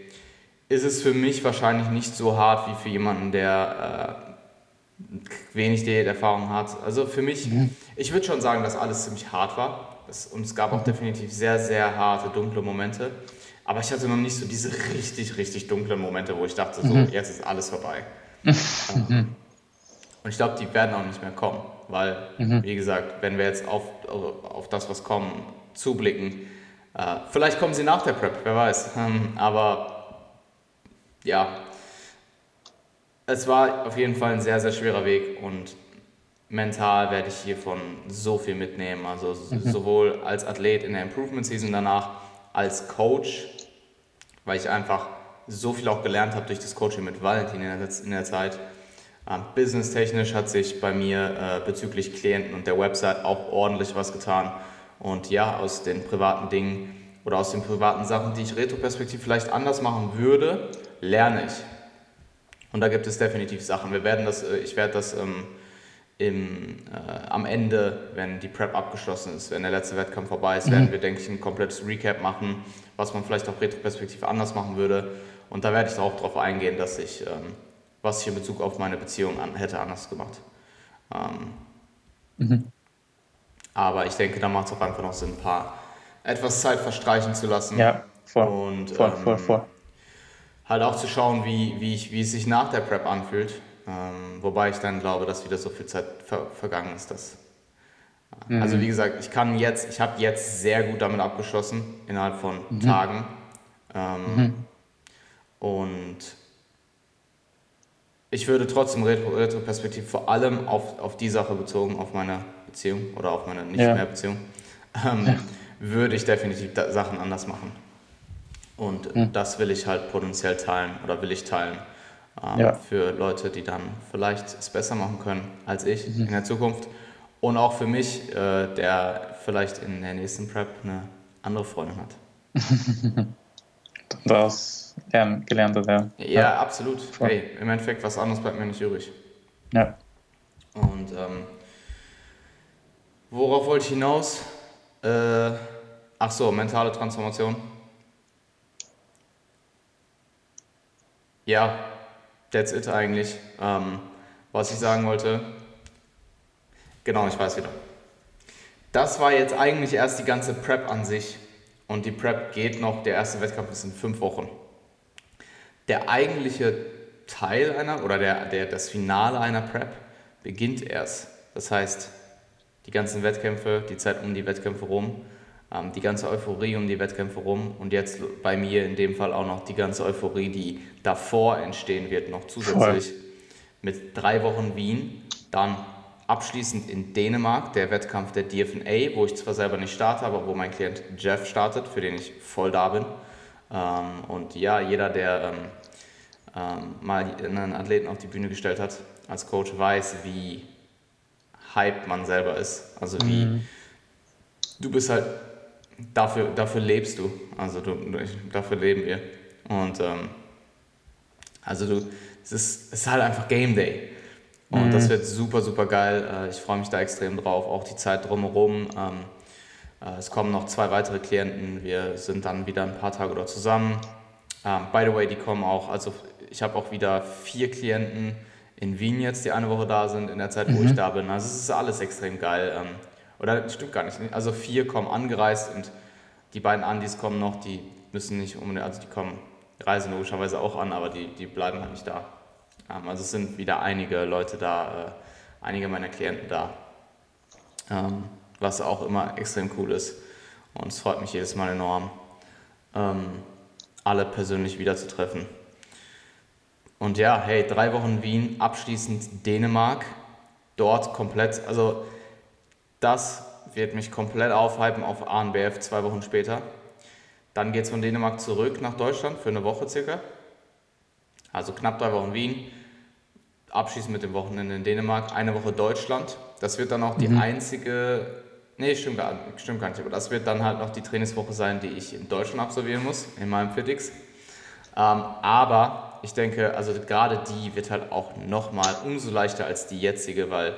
ist es für mich wahrscheinlich nicht so hart wie für jemanden, der äh, wenig Diäterfahrung hat. Also für mich, mhm. ich würde schon sagen, dass alles ziemlich hart war. Es, und es gab auch mhm. definitiv sehr, sehr harte, dunkle Momente. Aber ich hatte noch nicht so diese richtig, richtig dunklen Momente, wo ich dachte, so, mhm. jetzt ist alles vorbei. ähm, *laughs* und ich glaube, die werden auch nicht mehr kommen, weil, mhm. wie gesagt, wenn wir jetzt auf, auf das, was kommt, zublicken, äh, vielleicht kommen sie nach der Prep, wer weiß. Ähm, aber ja, es war auf jeden Fall ein sehr, sehr schwerer Weg und mental werde ich hiervon so viel mitnehmen. Also mhm. sowohl als Athlet in der Improvement Season danach, als Coach, weil ich einfach so viel auch gelernt habe durch das Coaching mit Valentin in der, in der Zeit ähm, businesstechnisch hat sich bei mir äh, bezüglich Klienten und der Website auch ordentlich was getan. Und ja, aus den privaten Dingen oder aus den privaten Sachen, die ich retroperspektiv vielleicht anders machen würde, lerne ich. Und da gibt es definitiv Sachen. Wir werden das, äh, ich werde das ähm, im, äh, am Ende, wenn die Prep abgeschlossen ist, wenn der letzte Wettkampf vorbei ist, mhm. werden wir, denke ich, ein komplettes Recap machen, was man vielleicht auch retroperspektiv anders machen würde. Und da werde ich auch darauf eingehen, dass ich ähm, was ich in Bezug auf meine Beziehung an, hätte anders gemacht. Ähm, mhm. Aber ich denke, da macht es auch einfach noch Sinn, ein paar etwas Zeit verstreichen zu lassen. Ja, voll. Und, voll, ähm, voll, voll. Halt auch zu schauen, wie, wie, ich, wie es sich nach der Prep anfühlt. Ähm, wobei ich dann glaube, dass wieder so viel Zeit ver vergangen ist. Dass, äh, mhm. Also wie gesagt, ich kann jetzt, ich habe jetzt sehr gut damit abgeschlossen, innerhalb von mhm. Tagen. Ähm, mhm. Und ich würde trotzdem Retroperspektiv vor allem auf, auf die Sache bezogen, auf meine Beziehung oder auf meine nicht mehr Beziehung, ähm, ja. würde ich definitiv Sachen anders machen. Und mhm. das will ich halt potenziell teilen oder will ich teilen ähm, ja. für Leute, die dann vielleicht es besser machen können als ich mhm. in der Zukunft. Und auch für mich, äh, der vielleicht in der nächsten Prep eine andere Freundin hat. *laughs* das lernen, gelernt hat. Ja, ja absolut. Hey, im Endeffekt, was anderes bleibt mir nicht übrig. Ja. Und ähm, worauf wollte ich hinaus? Äh, ach so, mentale Transformation. Ja, that's it eigentlich. Ähm, was ich sagen wollte, genau, ich weiß wieder. Das war jetzt eigentlich erst die ganze Prep an sich. Und die Prep geht noch, der erste Wettkampf ist in fünf Wochen. Der eigentliche Teil einer oder der, der, das Finale einer Prep beginnt erst. Das heißt, die ganzen Wettkämpfe, die Zeit um die Wettkämpfe rum, die ganze Euphorie um die Wettkämpfe rum und jetzt bei mir in dem Fall auch noch die ganze Euphorie, die davor entstehen wird, noch zusätzlich Voll. mit drei Wochen Wien, dann abschließend in Dänemark der Wettkampf der DFNA, wo ich zwar selber nicht starte, aber wo mein Klient Jeff startet, für den ich voll da bin. Ähm, und ja, jeder, der ähm, ähm, mal einen Athleten auf die Bühne gestellt hat, als Coach weiß, wie hyped man selber ist. Also wie mhm. du bist halt, dafür, dafür lebst du. Also du, dafür leben wir. Und ähm, also du, es ist, es ist halt einfach Game Day. Und mhm. das wird super, super geil. Äh, ich freue mich da extrem drauf. Auch die Zeit drumherum. Ähm, äh, es kommen noch zwei weitere Klienten. Wir sind dann wieder ein paar Tage dort zusammen. Ähm, by the way, die kommen auch, also ich habe auch wieder vier Klienten in Wien jetzt, die eine Woche da sind, in der Zeit, wo mhm. ich da bin. Also es ist alles extrem geil. Ähm, oder stimmt gar nicht. Also vier kommen angereist und die beiden Andis kommen noch, die müssen nicht unbedingt, also die kommen, reisen logischerweise auch an, aber die, die bleiben halt nicht da. Ähm, also es sind wieder einige Leute da, äh, einige meiner Klienten da. Ähm, was auch immer extrem cool ist. Und es freut mich jedes Mal enorm, alle persönlich wiederzutreffen. Und ja, hey, drei Wochen Wien, abschließend Dänemark, dort komplett, also das wird mich komplett aufhypen auf ANBF zwei Wochen später. Dann geht es von Dänemark zurück nach Deutschland für eine Woche circa. Also knapp drei Wochen Wien, abschließend mit dem Wochenende in Dänemark, eine Woche Deutschland. Das wird dann auch die mhm. einzige, nee, stimmt gar, stimmt gar nicht, aber das wird dann halt noch die Trainingswoche sein, die ich in Deutschland absolvieren muss, in meinem Fitix. Ähm, aber ich denke, also gerade die wird halt auch nochmal umso leichter als die jetzige, weil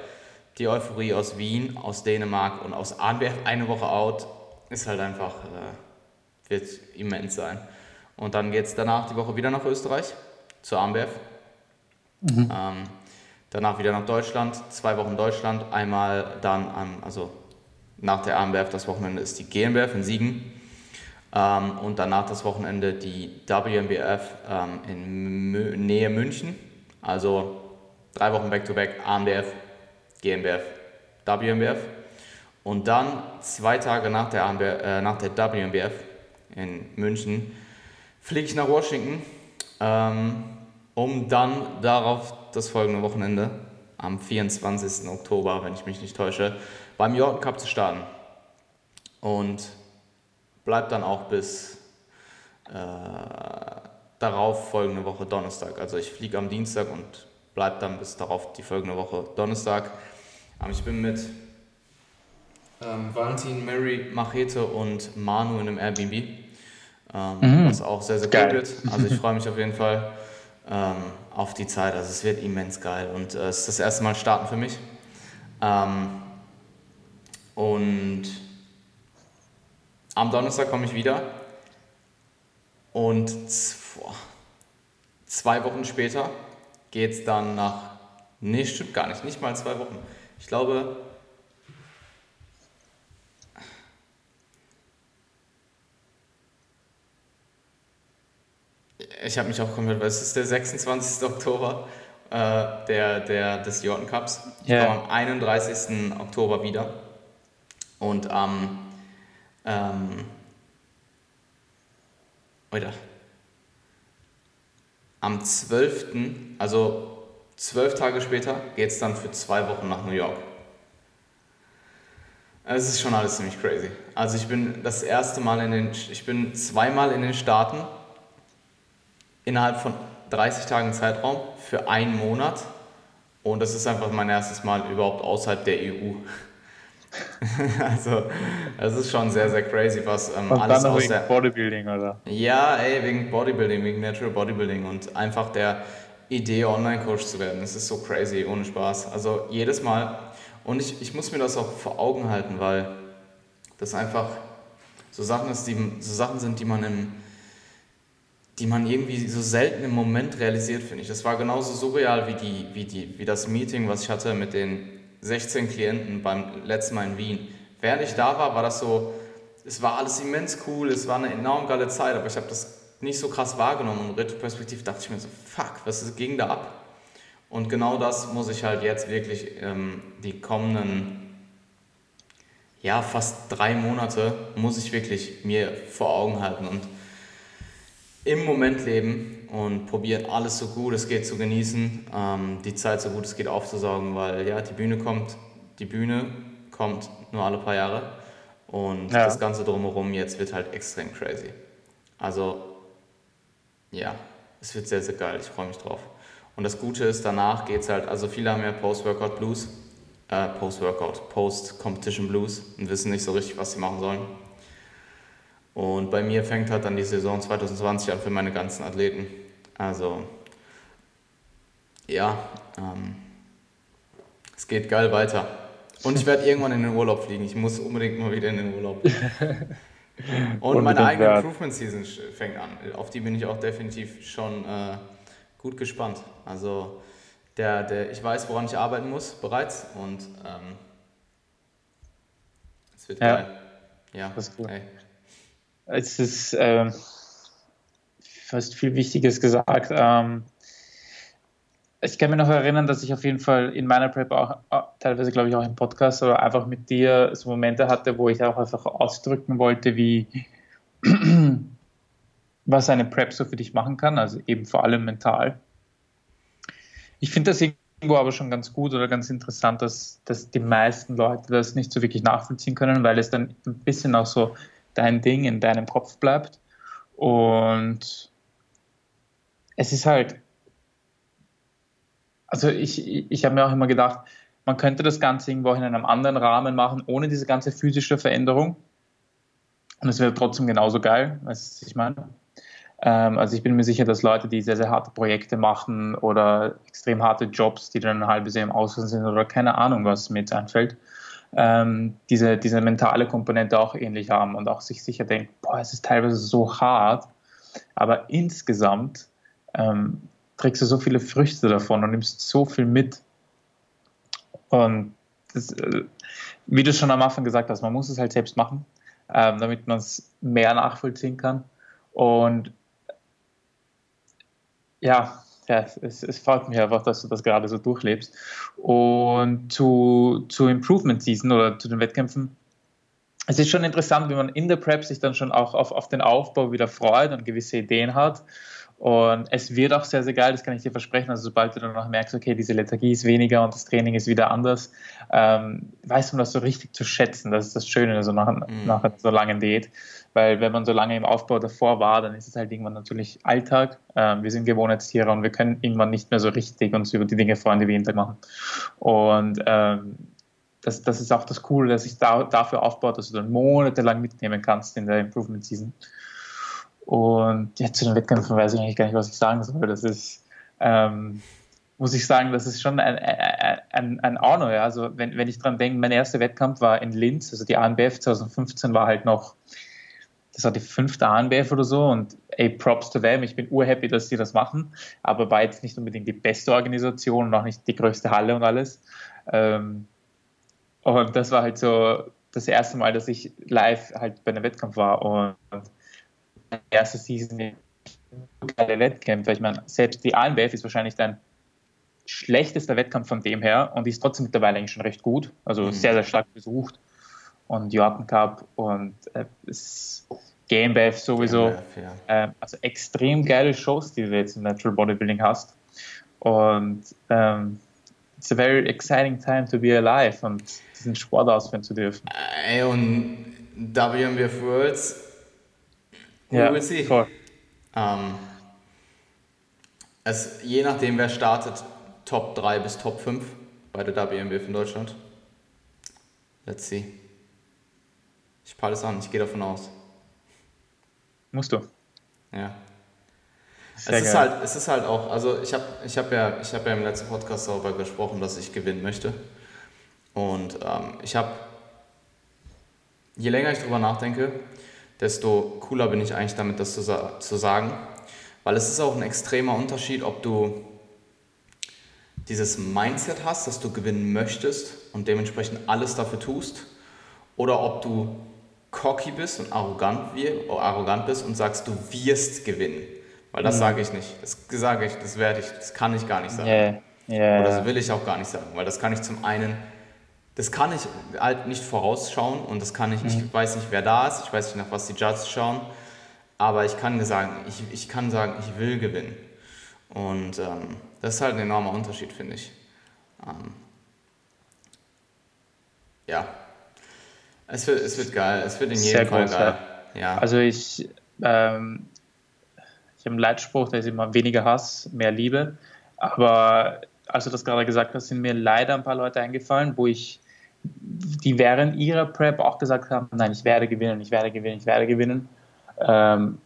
die Euphorie aus Wien, aus Dänemark und aus Arnberg eine Woche out ist halt einfach, äh, wird immens sein. Und dann geht es danach die Woche wieder nach Österreich, zu Arnberg. Mhm. Ähm, danach wieder nach Deutschland, zwei Wochen Deutschland, einmal dann, am, also nach der AMBF, das Wochenende ist die GmbF in Siegen ähm, und danach das Wochenende die WMBF ähm, in Mü Nähe München. Also drei Wochen Back-to-Back, -back, AMBF, GmbF, WMBF. Und dann zwei Tage nach der, äh, nach der WMBF in München fliege ich nach Washington, ähm, um dann darauf das folgende Wochenende am 24. Oktober, wenn ich mich nicht täusche, beim Jordan Cup zu starten. Und bleibt dann auch bis äh, darauf folgende Woche Donnerstag. Also ich fliege am Dienstag und bleibe dann bis darauf die folgende Woche Donnerstag. Ich bin mit ähm, Valentin, Mary, Machete und Manu in einem Airbnb, ähm, mhm. was auch sehr, sehr geil. cool wird. Also ich freue mich auf jeden Fall ähm, auf die Zeit. Also es wird immens geil und äh, es ist das erste Mal starten für mich. Ähm, und am Donnerstag komme ich wieder und zwei Wochen später geht es dann nach. Nee, stimmt gar nicht, nicht mal zwei Wochen. Ich glaube. Ich habe mich auch komplett, weil es ist der 26. Oktober äh, der, der, des Jordan Cups. Ich yeah. komme am 31. Oktober wieder. Und am ähm, oder am 12., also zwölf Tage später, geht es dann für zwei Wochen nach New York. Es ist schon alles ziemlich crazy. Also ich bin das erste Mal in den, ich bin zweimal in den Staaten innerhalb von 30 Tagen Zeitraum für einen Monat und das ist einfach mein erstes Mal überhaupt außerhalb der EU. *laughs* also, das ist schon sehr, sehr crazy, was ähm, und alles dann aus wegen der... Bodybuilding, oder? Ja, ey, wegen Bodybuilding, wegen Natural Bodybuilding und einfach der Idee, Online-Coach zu werden. Das ist so crazy, ohne Spaß. Also jedes Mal. Und ich, ich muss mir das auch vor Augen halten, weil das einfach so Sachen, ist, die, so Sachen sind, die man im die man irgendwie so selten im Moment realisiert, finde ich. Das war genauso surreal wie, die, wie, die, wie das Meeting, was ich hatte mit den 16 Klienten beim letzten Mal in Wien. Während ich da war, war das so, es war alles immens cool, es war eine enorm geile Zeit, aber ich habe das nicht so krass wahrgenommen und retrospektiv dachte ich mir so, fuck, was ging da ab? Und genau das muss ich halt jetzt wirklich ähm, die kommenden, ja, fast drei Monate, muss ich wirklich mir vor Augen halten und im Moment leben und probieren alles so gut es geht zu genießen, ähm, die Zeit so gut es geht aufzusaugen, weil ja, die Bühne kommt, die Bühne kommt nur alle paar Jahre und ja. das Ganze drumherum jetzt wird halt extrem crazy. Also ja, es wird sehr, sehr geil, ich freue mich drauf. Und das Gute ist, danach geht es halt, also viele haben ja Post-Workout Blues, äh, Post-Workout, Post-Competition Blues und wissen nicht so richtig, was sie machen sollen. Und bei mir fängt halt dann die Saison 2020 an für meine ganzen Athleten. Also, ja, ähm, es geht geil weiter. Und ich werde irgendwann in den Urlaub fliegen. Ich muss unbedingt mal wieder in den Urlaub. *laughs* Und meine eigene Improvement Season fängt an. Auf die bin ich auch definitiv schon äh, gut gespannt. Also, der, der, ich weiß, woran ich arbeiten muss bereits. Und ähm, es wird ja. geil. Ja, das ist cool. Es ist äh, fast viel Wichtiges gesagt. Ähm, ich kann mich noch erinnern, dass ich auf jeden Fall in meiner Prep auch, teilweise glaube ich auch im Podcast, aber einfach mit dir so Momente hatte, wo ich auch einfach ausdrücken wollte, wie *clears throat* was eine Prep so für dich machen kann, also eben vor allem mental. Ich finde das irgendwo aber schon ganz gut oder ganz interessant, dass, dass die meisten Leute das nicht so wirklich nachvollziehen können, weil es dann ein bisschen auch so dein Ding in deinem Kopf bleibt. Und es ist halt, also ich, ich habe mir auch immer gedacht, man könnte das Ganze irgendwo in einem anderen Rahmen machen, ohne diese ganze physische Veränderung. Und es wäre trotzdem genauso geil, weißt du, ich meine? Ähm, also ich bin mir sicher, dass Leute, die sehr, sehr harte Projekte machen oder extrem harte Jobs, die dann ein halbes Jahr im Ausland sind oder keine Ahnung, was mir jetzt einfällt, ähm, diese, diese mentale Komponente auch ähnlich haben und auch sich sicher denken, boah, es ist teilweise so hart, aber insgesamt ähm, trägst du so viele Früchte davon und nimmst so viel mit. Und das, äh, wie du schon am Anfang gesagt hast, man muss es halt selbst machen, ähm, damit man es mehr nachvollziehen kann. Und ja, ja, es, es freut mich einfach, dass du das gerade so durchlebst. Und zu, zu Improvement Season oder zu den Wettkämpfen, es ist schon interessant, wie man in der Prep sich dann schon auch auf, auf den Aufbau wieder freut und gewisse Ideen hat. Und es wird auch sehr, sehr geil, das kann ich dir versprechen. Also sobald du dann noch merkst, okay, diese Lethargie ist weniger und das Training ist wieder anders, ähm, weiß man das so richtig zu schätzen. Das ist das Schöne, also nach, mhm. nach so langen Diät. Weil wenn man so lange im Aufbau davor war, dann ist es halt irgendwann natürlich Alltag. Ähm, wir sind Gewohnheitstiere und wir können irgendwann nicht mehr so richtig uns über die Dinge freuen, die wir jeden Tag machen. Und ähm, das, das ist auch das Coole, dass sich da, dafür aufbaut, dass du dann monatelang mitnehmen kannst in der Improvement Season. Und ja, zu den Wettkämpfen weiß ich eigentlich gar nicht, was ich sagen soll. Das ist, ähm, muss ich sagen, das ist schon ein, ein, ein Honor. Ja. Also wenn, wenn ich dran denke, mein erster Wettkampf war in Linz, also die ANBF 2015 war halt noch, das war die fünfte ANBF oder so und ey, Props to them, ich bin urhappy, dass sie das machen, aber war jetzt nicht unbedingt die beste Organisation und auch nicht die größte Halle und alles. Ähm, und das war halt so das erste Mal, dass ich live halt bei einem Wettkampf war und erste Season geile Wettkämpfe. Ich meine, selbst die ANBF ist wahrscheinlich dein schlechtester Wettkampf von dem her und die ist trotzdem mittlerweile eigentlich schon recht gut. Also mhm. sehr, sehr stark besucht. Und Jordan Cup und äh, GmbF sowieso. GmbF, ja. äh, also extrem geile Shows, die du jetzt im Natural Bodybuilding hast. Und ähm, it's a very exciting time to be alive und diesen Sport ausführen zu dürfen. Ey, und WMBF Worlds We ja, will see. Voll. Ähm, es, je nachdem, wer startet, Top 3 bis Top 5 bei der WMBF in Deutschland. Let's see. Ich peile es an, ich gehe davon aus. Musst du. Ja. es ist, halt, es ist halt auch, also ich habe ich hab ja, hab ja im letzten Podcast darüber gesprochen, dass ich gewinnen möchte. Und ähm, ich habe, je länger ich darüber nachdenke, desto cooler bin ich eigentlich damit, das zu, zu sagen. Weil es ist auch ein extremer Unterschied, ob du dieses Mindset hast, dass du gewinnen möchtest und dementsprechend alles dafür tust, oder ob du cocky bist und arrogant, arrogant bist und sagst, du wirst gewinnen. Weil das mhm. sage ich nicht. Das sage ich, das werde ich, das kann ich gar nicht sagen. Yeah. Yeah. Oder das will ich auch gar nicht sagen, weil das kann ich zum einen, das kann ich halt nicht vorausschauen und das kann ich, mhm. ich weiß nicht, wer da ist, ich weiß nicht, nach was die Judges schauen, aber ich kann sagen, ich, ich kann sagen, ich will gewinnen. Und ähm, das ist halt ein enormer Unterschied, finde ich. Ähm, ja, es wird, es wird geil, es wird in jedem Sehr Fall groß, geil. Ja. Also ich, ähm, ich habe einen Leitspruch, der ist immer weniger Hass, mehr Liebe. Aber als du das gerade gesagt hast, sind mir leider ein paar Leute eingefallen, wo ich, die während ihrer Prep auch gesagt haben, nein, ich werde gewinnen, ich werde gewinnen, ich werde gewinnen. Ähm,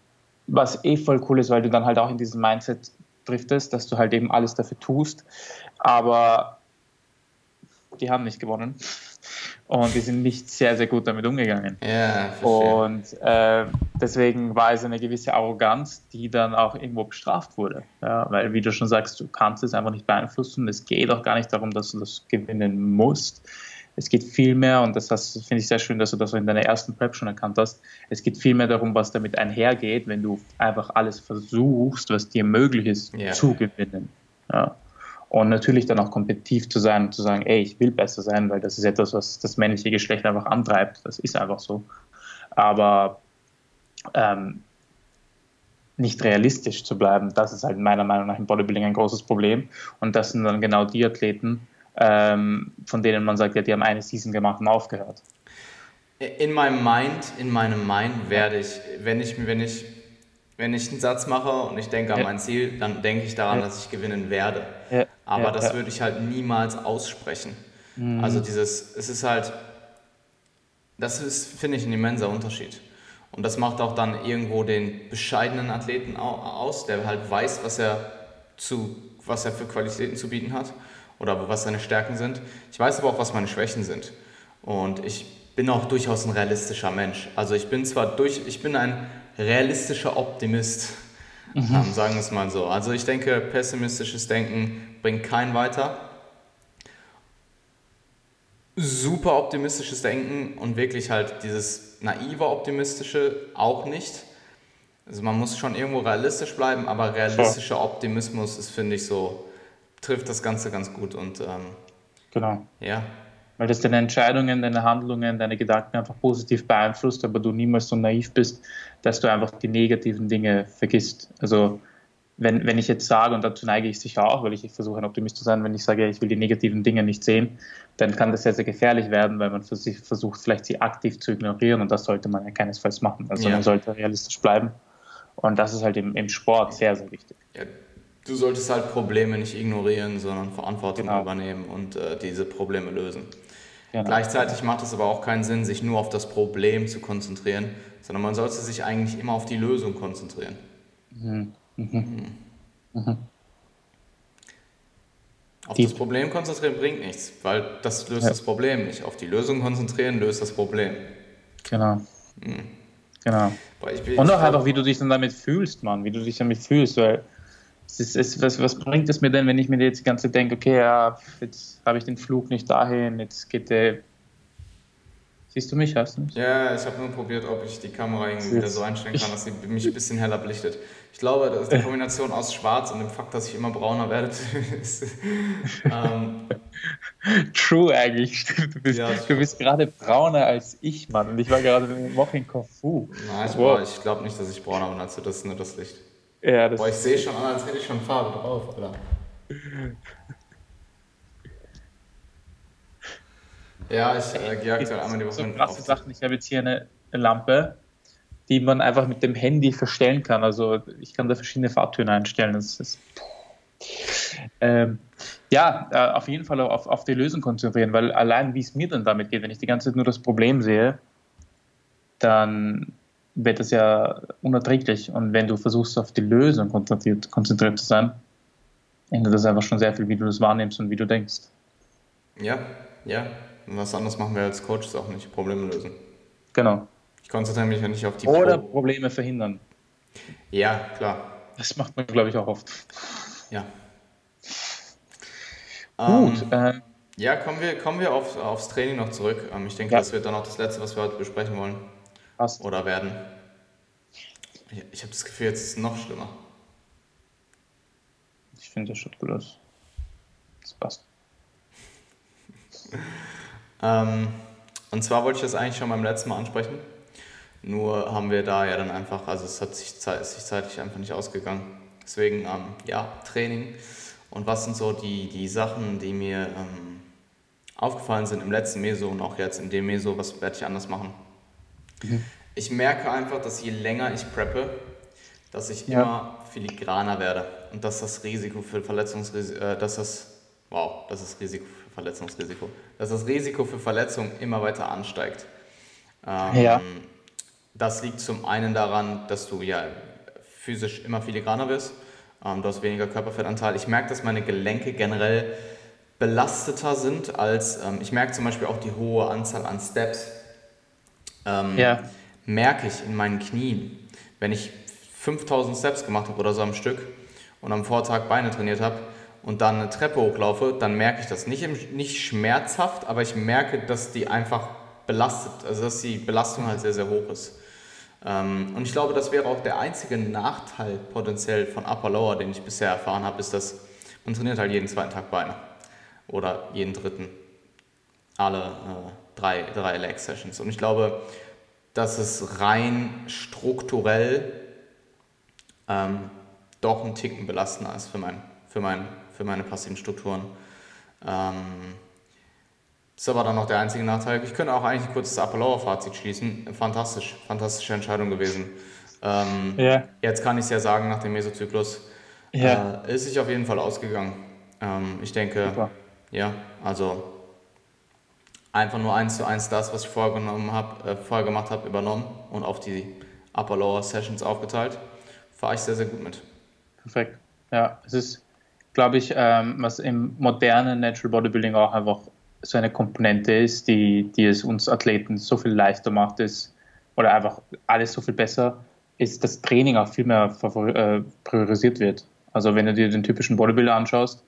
was eh voll cool ist, weil du dann halt auch in diesem Mindset driftest, dass du halt eben alles dafür tust. Aber die haben nicht gewonnen und die sind nicht sehr, sehr gut damit umgegangen. Ja, und äh, deswegen war es eine gewisse Arroganz, die dann auch irgendwo bestraft wurde. Ja, weil, wie du schon sagst, du kannst es einfach nicht beeinflussen. Es geht auch gar nicht darum, dass du das gewinnen musst. Es geht vielmehr, und das finde ich sehr schön, dass du das in deiner ersten Prep schon erkannt hast, es geht vielmehr darum, was damit einhergeht, wenn du einfach alles versuchst, was dir möglich ist, ja. zu gewinnen. Ja. Und natürlich dann auch kompetitiv zu sein und zu sagen, ey, ich will besser sein, weil das ist etwas, was das männliche Geschlecht einfach antreibt. Das ist einfach so. Aber ähm, nicht realistisch zu bleiben, das ist halt meiner Meinung nach im Bodybuilding ein großes Problem. Und das sind dann genau die Athleten, ähm, von denen man sagt, ja, die haben eine Season gemacht und aufgehört. In meinem Mind, in meinem Mind werde ich, wenn ich, wenn ich wenn ich einen Satz mache und ich denke an ja. mein Ziel, dann denke ich daran, ja. dass ich gewinnen werde. Ja. Aber das würde ich halt niemals aussprechen. Mhm. Also dieses, es ist halt, das ist, finde ich, ein immenser Unterschied. Und das macht auch dann irgendwo den bescheidenen Athleten aus, der halt weiß, was er, zu, was er für Qualitäten zu bieten hat oder was seine Stärken sind. Ich weiß aber auch, was meine Schwächen sind. Und ich bin auch durchaus ein realistischer Mensch. Also ich bin zwar durch, ich bin ein realistischer Optimist, mhm. ähm, sagen wir es mal so. Also ich denke, pessimistisches Denken bringt keinen weiter. Super optimistisches Denken und wirklich halt dieses naive optimistische auch nicht. Also man muss schon irgendwo realistisch bleiben, aber realistischer Optimismus ist, finde ich, so, trifft das Ganze ganz gut und ähm, genau. Ja, weil das deine Entscheidungen, deine Handlungen, deine Gedanken einfach positiv beeinflusst, aber du niemals so naiv bist, dass du einfach die negativen Dinge vergisst. Also wenn, wenn ich jetzt sage, und dazu neige ich sicher auch, weil ich versuche ein Optimist zu sein, wenn ich sage, ich will die negativen Dinge nicht sehen, dann kann das sehr, sehr gefährlich werden, weil man versucht, vielleicht sie aktiv zu ignorieren und das sollte man ja keinesfalls machen. Also ja. man sollte realistisch bleiben. Und das ist halt im, im Sport sehr, sehr wichtig. Ja, du solltest halt Probleme nicht ignorieren, sondern Verantwortung genau. übernehmen und äh, diese Probleme lösen. Genau. Gleichzeitig macht es aber auch keinen Sinn, sich nur auf das Problem zu konzentrieren, sondern man sollte sich eigentlich immer auf die Lösung konzentrieren. Mhm. Mhm. Mhm. mhm. Auf die. das Problem konzentrieren bringt nichts, weil das löst ja. das Problem nicht. Auf die Lösung konzentrieren löst das Problem. Genau. Mhm. Genau. Und auch einfach, wie du dich dann damit fühlst, Mann, wie du dich damit fühlst, weil ist, es, was, was bringt es mir denn, wenn ich mir jetzt die ganze Zeit denke, okay, ja, jetzt habe ich den Flug nicht dahin, jetzt geht der. Siehst du mich, hast du mich? Ja, ich habe nur probiert, ob ich die Kamera irgendwie wieder so einstellen kann, dass sie mich ein bisschen heller belichtet. Ich glaube, das ist die Kombination aus Schwarz und dem Fakt, dass ich immer brauner werde. *laughs* ähm, True eigentlich. Du bist, ja, bist gerade brauner als ich, Mann. Und ich war gerade dem Woche in Corfu. Nein, ich, wow. ich glaube nicht, dass ich brauner bin als du. Das ist nur das Licht. Ja, das Boah, ich sehe schon an, als hätte ich schon Farbe drauf, Alter. Ja, ich äh, gehe aktuell einmal die Woche so krasse Sachen. Ich habe jetzt hier eine Lampe, die man einfach mit dem Handy verstellen kann. Also ich kann da verschiedene Farbtöne einstellen. Das ist, ähm, ja, äh, auf jeden Fall auf, auf die Lösung konzentrieren, weil allein wie es mir dann damit geht, wenn ich die ganze Zeit nur das Problem sehe, dann wird es ja unerträglich. Und wenn du versuchst, auf die Lösung konzentriert, konzentriert zu sein, ändert das einfach schon sehr viel, wie du das wahrnimmst und wie du denkst. Ja, ja. Und was anderes machen wir als Coaches auch nicht. Probleme lösen. Genau. Ich konzentriere mich ja nicht auf die Oder Pro Probleme verhindern. Ja, klar. Das macht man, glaube ich, auch oft. Ja. Gut. Ähm, Ähm, ja, kommen wir, kommen wir auf, aufs Training noch zurück. Ähm, ich denke, Ja. das wird dann auch das Letzte, was wir heute besprechen wollen. Passt. Oder werden. Ich, ich habe das Gefühl, jetzt ist es noch schlimmer. Ich finde, das schaut gut aus. Das passt. *laughs* Ähm, und zwar wollte ich das eigentlich schon beim letzten Mal ansprechen. Nur haben wir da ja dann einfach, also es hat sich, zei- ist sich zeitlich einfach nicht ausgegangen. Deswegen, ähm, ja, Training. Und was sind so die, die Sachen, die mir ähm, aufgefallen sind im letzten Meso und auch jetzt in dem Meso, was werde ich anders machen? Ich merke einfach, dass je länger ich preppe, dass ich Ja. immer filigraner werde und dass das Risiko für Verletzungsrisiko, äh, dass das, wow, das ist Risiko für Verletzungsrisiko, dass das Risiko für Verletzung immer weiter ansteigt. Ähm, Ja. Das liegt zum einen daran, dass du ja physisch immer filigraner wirst, ähm, du hast weniger Körperfettanteil. Ich merke, dass meine Gelenke generell belasteter sind als, ähm, ich merke zum Beispiel auch die hohe Anzahl an Steps, ähm, Ja. merke ich in meinen Knien, wenn ich 5000 Steps gemacht habe oder so am Stück und am Vortag Beine trainiert habe und dann eine Treppe hochlaufe, dann merke ich das. Nicht, im, nicht schmerzhaft, aber ich merke, dass die einfach belastet, also dass die Belastung halt sehr, sehr hoch ist. Ähm, und ich glaube, das wäre auch der einzige Nachteil potenziell von Upper Lower, den ich bisher erfahren habe, ist, dass man trainiert halt jeden zweiten Tag Beine oder jeden dritten alle äh, drei, drei Leg Sessions. Und ich glaube, dass es rein strukturell ähm, doch einen Ticken belastender ist für, mein, für, mein, für meine passiven Strukturen. Ähm, das ist aber dann noch der einzige Nachteil. Ich könnte auch eigentlich ein kurzes Upper Lower Fazit schließen. Fantastisch, fantastische Entscheidung gewesen. Ähm, Ja. Jetzt kann ich es ja sagen, nach dem Mesozyklus Ja. äh, ist sich auf jeden Fall ausgegangen. Ähm, ich denke, Super. ja, also einfach nur eins zu eins das, was ich vorher, genommen hab, äh, vorher gemacht habe, übernommen und auf die Upper-Lower Sessions aufgeteilt. Fahre ich sehr, sehr gut mit. Perfekt. Ja, es ist, glaube ich, ähm, was im modernen Natural Bodybuilding auch einfach so eine Komponente ist, die, die es uns Athleten so viel leichter macht, ist, oder einfach alles so viel besser, ist, dass Training auch viel mehr äh, priorisiert wird. Also wenn du dir den typischen Bodybuilder anschaust,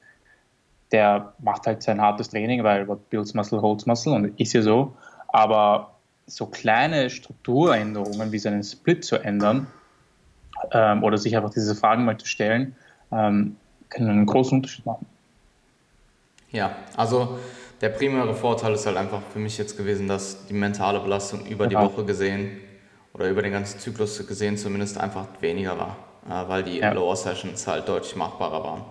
der macht halt sein hartes Training, weil what builds muscle holds muscle und ist ja so. Aber so kleine Strukturänderungen wie seinen Split zu ändern ähm, oder sich einfach diese Fragen mal zu stellen, ähm, können einen großen Unterschied machen. Ja, also der primäre Vorteil ist halt einfach für mich jetzt gewesen, dass die mentale Belastung über die Ja. Woche gesehen oder über den ganzen Zyklus gesehen zumindest einfach weniger war, äh, weil die Ja. Lower Sessions halt deutlich machbarer waren.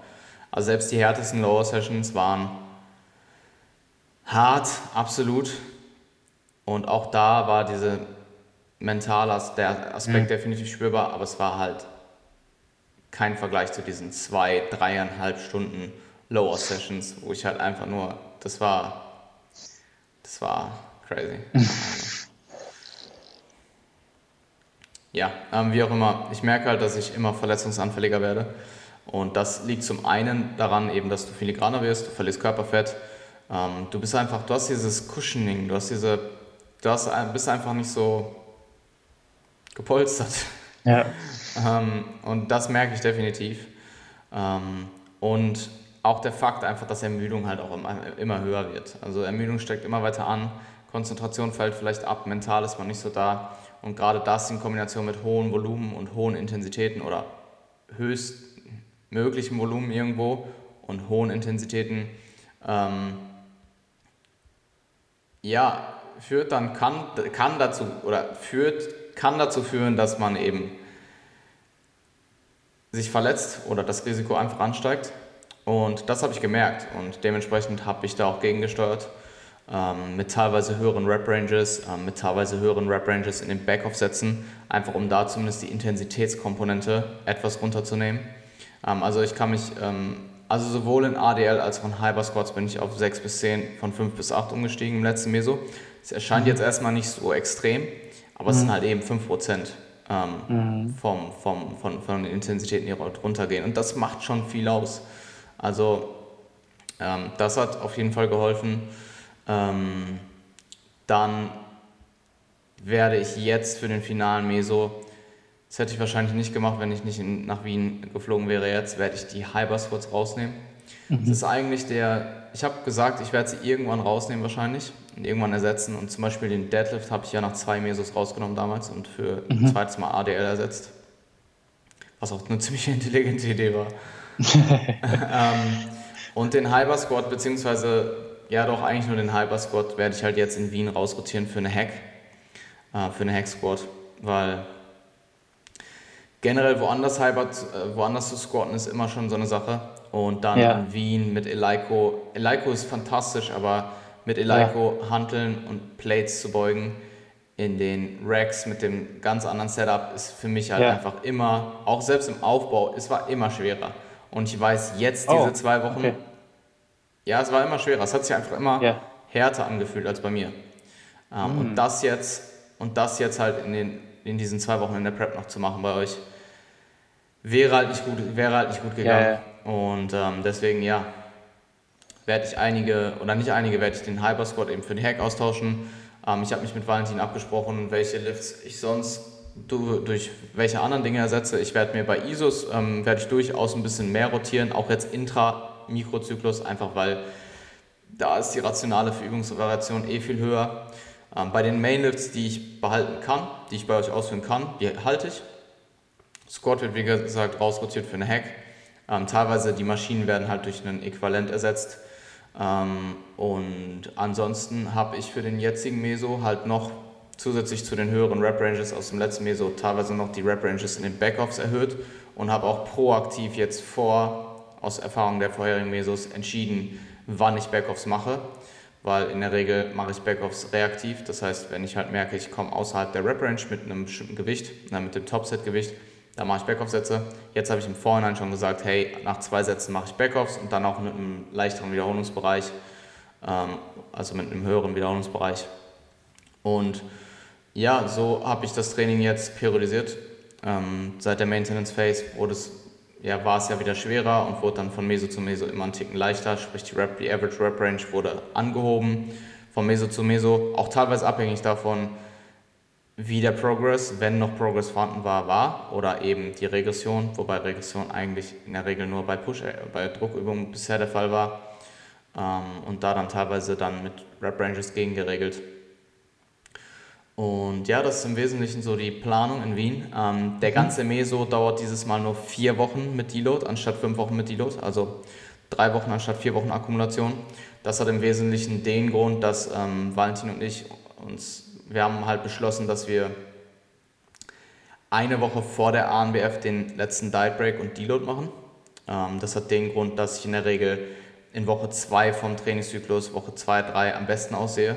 Also selbst die härtesten Lower Sessions waren hart, absolut. Und auch da war diese mentale der Aspekt definitiv spürbar, aber es war halt kein Vergleich zu diesen zwei, dreieinhalb Stunden Lower Sessions, wo ich halt einfach nur, das war, das war crazy. *laughs* ja, ähm, wie auch immer, ich merke halt, dass ich immer verletzungsanfälliger werde. Und das liegt zum einen daran eben, dass du filigraner wirst, du verlierst Körperfett, ähm, du bist einfach, du hast dieses Cushioning, du hast diese, du hast, bist einfach nicht so gepolstert. Ja, *laughs* Ähm, und das merke ich definitiv. Ähm, und auch der Fakt einfach, dass Ermüdung halt auch immer, immer höher wird. Also Ermüdung steckt immer weiter an, Konzentration fällt vielleicht ab, mental ist man nicht so da. Und gerade das in Kombination mit hohen Volumen und hohen Intensitäten oder höchst möglichen Volumen irgendwo und hohen Intensitäten, ähm, ja, führt dann, kann, kann dazu oder führt, kann dazu führen, dass man eben sich verletzt oder das Risiko einfach ansteigt. Und das habe ich gemerkt und dementsprechend habe ich da auch gegengesteuert. Ähm, mit teilweise höheren Rep-Ranges, ähm, mit teilweise höheren Rep-Ranges in den Backoff-Sätzen, einfach um da zumindest die Intensitätskomponente etwas runterzunehmen. Ähm, also ich kann mich, ähm, also sowohl in ADL als auch in Hyper Squats bin ich auf 6 bis 10, von 5 bis 8 umgestiegen im letzten Meso. Es erscheint jetzt erstmal nicht so extrem, aber es sind halt eben 5% ähm, vom, vom, von, von den Intensitäten, die runtergehen. Und das macht schon viel aus. Also ähm, das hat auf jeden Fall geholfen. Ähm, dann werde ich jetzt für den finalen Meso Das hätte ich wahrscheinlich nicht gemacht, wenn ich nicht in, nach Wien geflogen wäre. Jetzt werde ich die Hyper Squats rausnehmen. Mhm. Das ist eigentlich der, ich habe gesagt, ich werde sie irgendwann rausnehmen wahrscheinlich und irgendwann ersetzen. Und zum Beispiel den Deadlift habe ich ja nach zwei Mesos rausgenommen damals und für mhm. ein zweites Mal ADL ersetzt. Was auch eine *laughs* ziemlich intelligente Idee war. *laughs* ähm, und den Hyper Squat, beziehungsweise ja doch eigentlich nur den Hyper Squat, werde ich halt jetzt in Wien rausrotieren für eine Hack, äh, für eine Hack Squat, weil generell woanders, Hyper, äh, woanders zu squatten ist immer schon so eine Sache. Und dann ja. in Wien mit Eleiko. Eleiko ist fantastisch, aber mit Eleiko ja. Hanteln und Plates zu beugen in den Racks mit dem ganz anderen Setup ist für mich halt ja. einfach immer, auch selbst im Aufbau, es war immer schwerer. Und ich weiß jetzt diese oh, zwei Wochen, okay. ja, es war immer schwerer. Es hat sich einfach immer ja. härter angefühlt als bei mir. Ähm, mm. Und das jetzt, und das jetzt halt in, den, in diesen zwei Wochen in der Prep noch zu machen bei euch, wäre halt nicht gut, wäre halt nicht gut gegangen. Ja, und ähm, deswegen, ja, werde ich einige, oder nicht einige, werde ich den Hyper Squad eben für den Hack austauschen ähm, ich habe mich mit Valentin abgesprochen, welche Lifts ich sonst durch welche anderen Dinge ersetze. Ich werde mir bei ISOs, ähm, werde ich durchaus ein bisschen mehr rotieren, auch jetzt intra-Mikrozyklus, einfach weil da ist die rationale Verübungsvariation eh viel höher. Ähm, bei den Mainlifts, die ich behalten kann, die ich bei euch ausführen kann, die halte ich. Squat wird wie gesagt rausrotiert für eine Hack. Ähm, teilweise die Maschinen werden halt durch einen Äquivalent ersetzt. Ähm, und ansonsten habe ich für den jetzigen Meso halt noch zusätzlich zu den höheren Rep Ranges aus dem letzten Meso teilweise noch die Rep Ranges in den Backoffs erhöht und habe auch proaktiv jetzt vor, aus Erfahrung der vorherigen Mesos, entschieden, wann ich Backoffs mache. Weil in der Regel mache ich Backoffs reaktiv. Das heißt, wenn ich halt merke, ich komme außerhalb der Rep Range mit einem bestimmten Gewicht, mit dem Topset-Gewicht, da mache ich Backoff-Sätze. Jetzt habe ich im Vorhinein schon gesagt, hey, nach zwei Sätzen mache ich Backoffs und dann auch mit einem leichteren Wiederholungsbereich, ähm, also mit einem höheren Wiederholungsbereich. Und ja, so habe ich das Training jetzt periodisiert. Ähm, seit der Maintenance Phase wurde es, ja, war es ja wieder schwerer und wurde dann von Meso zu Meso immer einen Ticken leichter, sprich die, Rep, die Average Rep Range wurde angehoben, von Meso zu Meso, auch teilweise abhängig davon, wie der Progress, wenn noch Progress vorhanden war, war oder eben die Regression, wobei Regression eigentlich in der Regel nur bei Push, äh, bei Druckübungen bisher der Fall war. Ähm, und da dann teilweise dann mit Rep Ranges gegengeregelt. Und ja, das ist im Wesentlichen so die Planung in Wien. Ähm, der ganze Meso dauert dieses Mal nur vier Wochen mit Deload anstatt fünf Wochen mit Deload, also drei Wochen anstatt vier Wochen Akkumulation. Das hat im Wesentlichen den Grund, dass ähm, Valentin und ich uns wir haben halt beschlossen, dass wir eine Woche vor der ANBF den letzten Diet Break und Deload machen. Ähm, das hat den Grund, dass ich in der Regel in Woche 2 vom Trainingszyklus, Woche 2, 3 am besten aussehe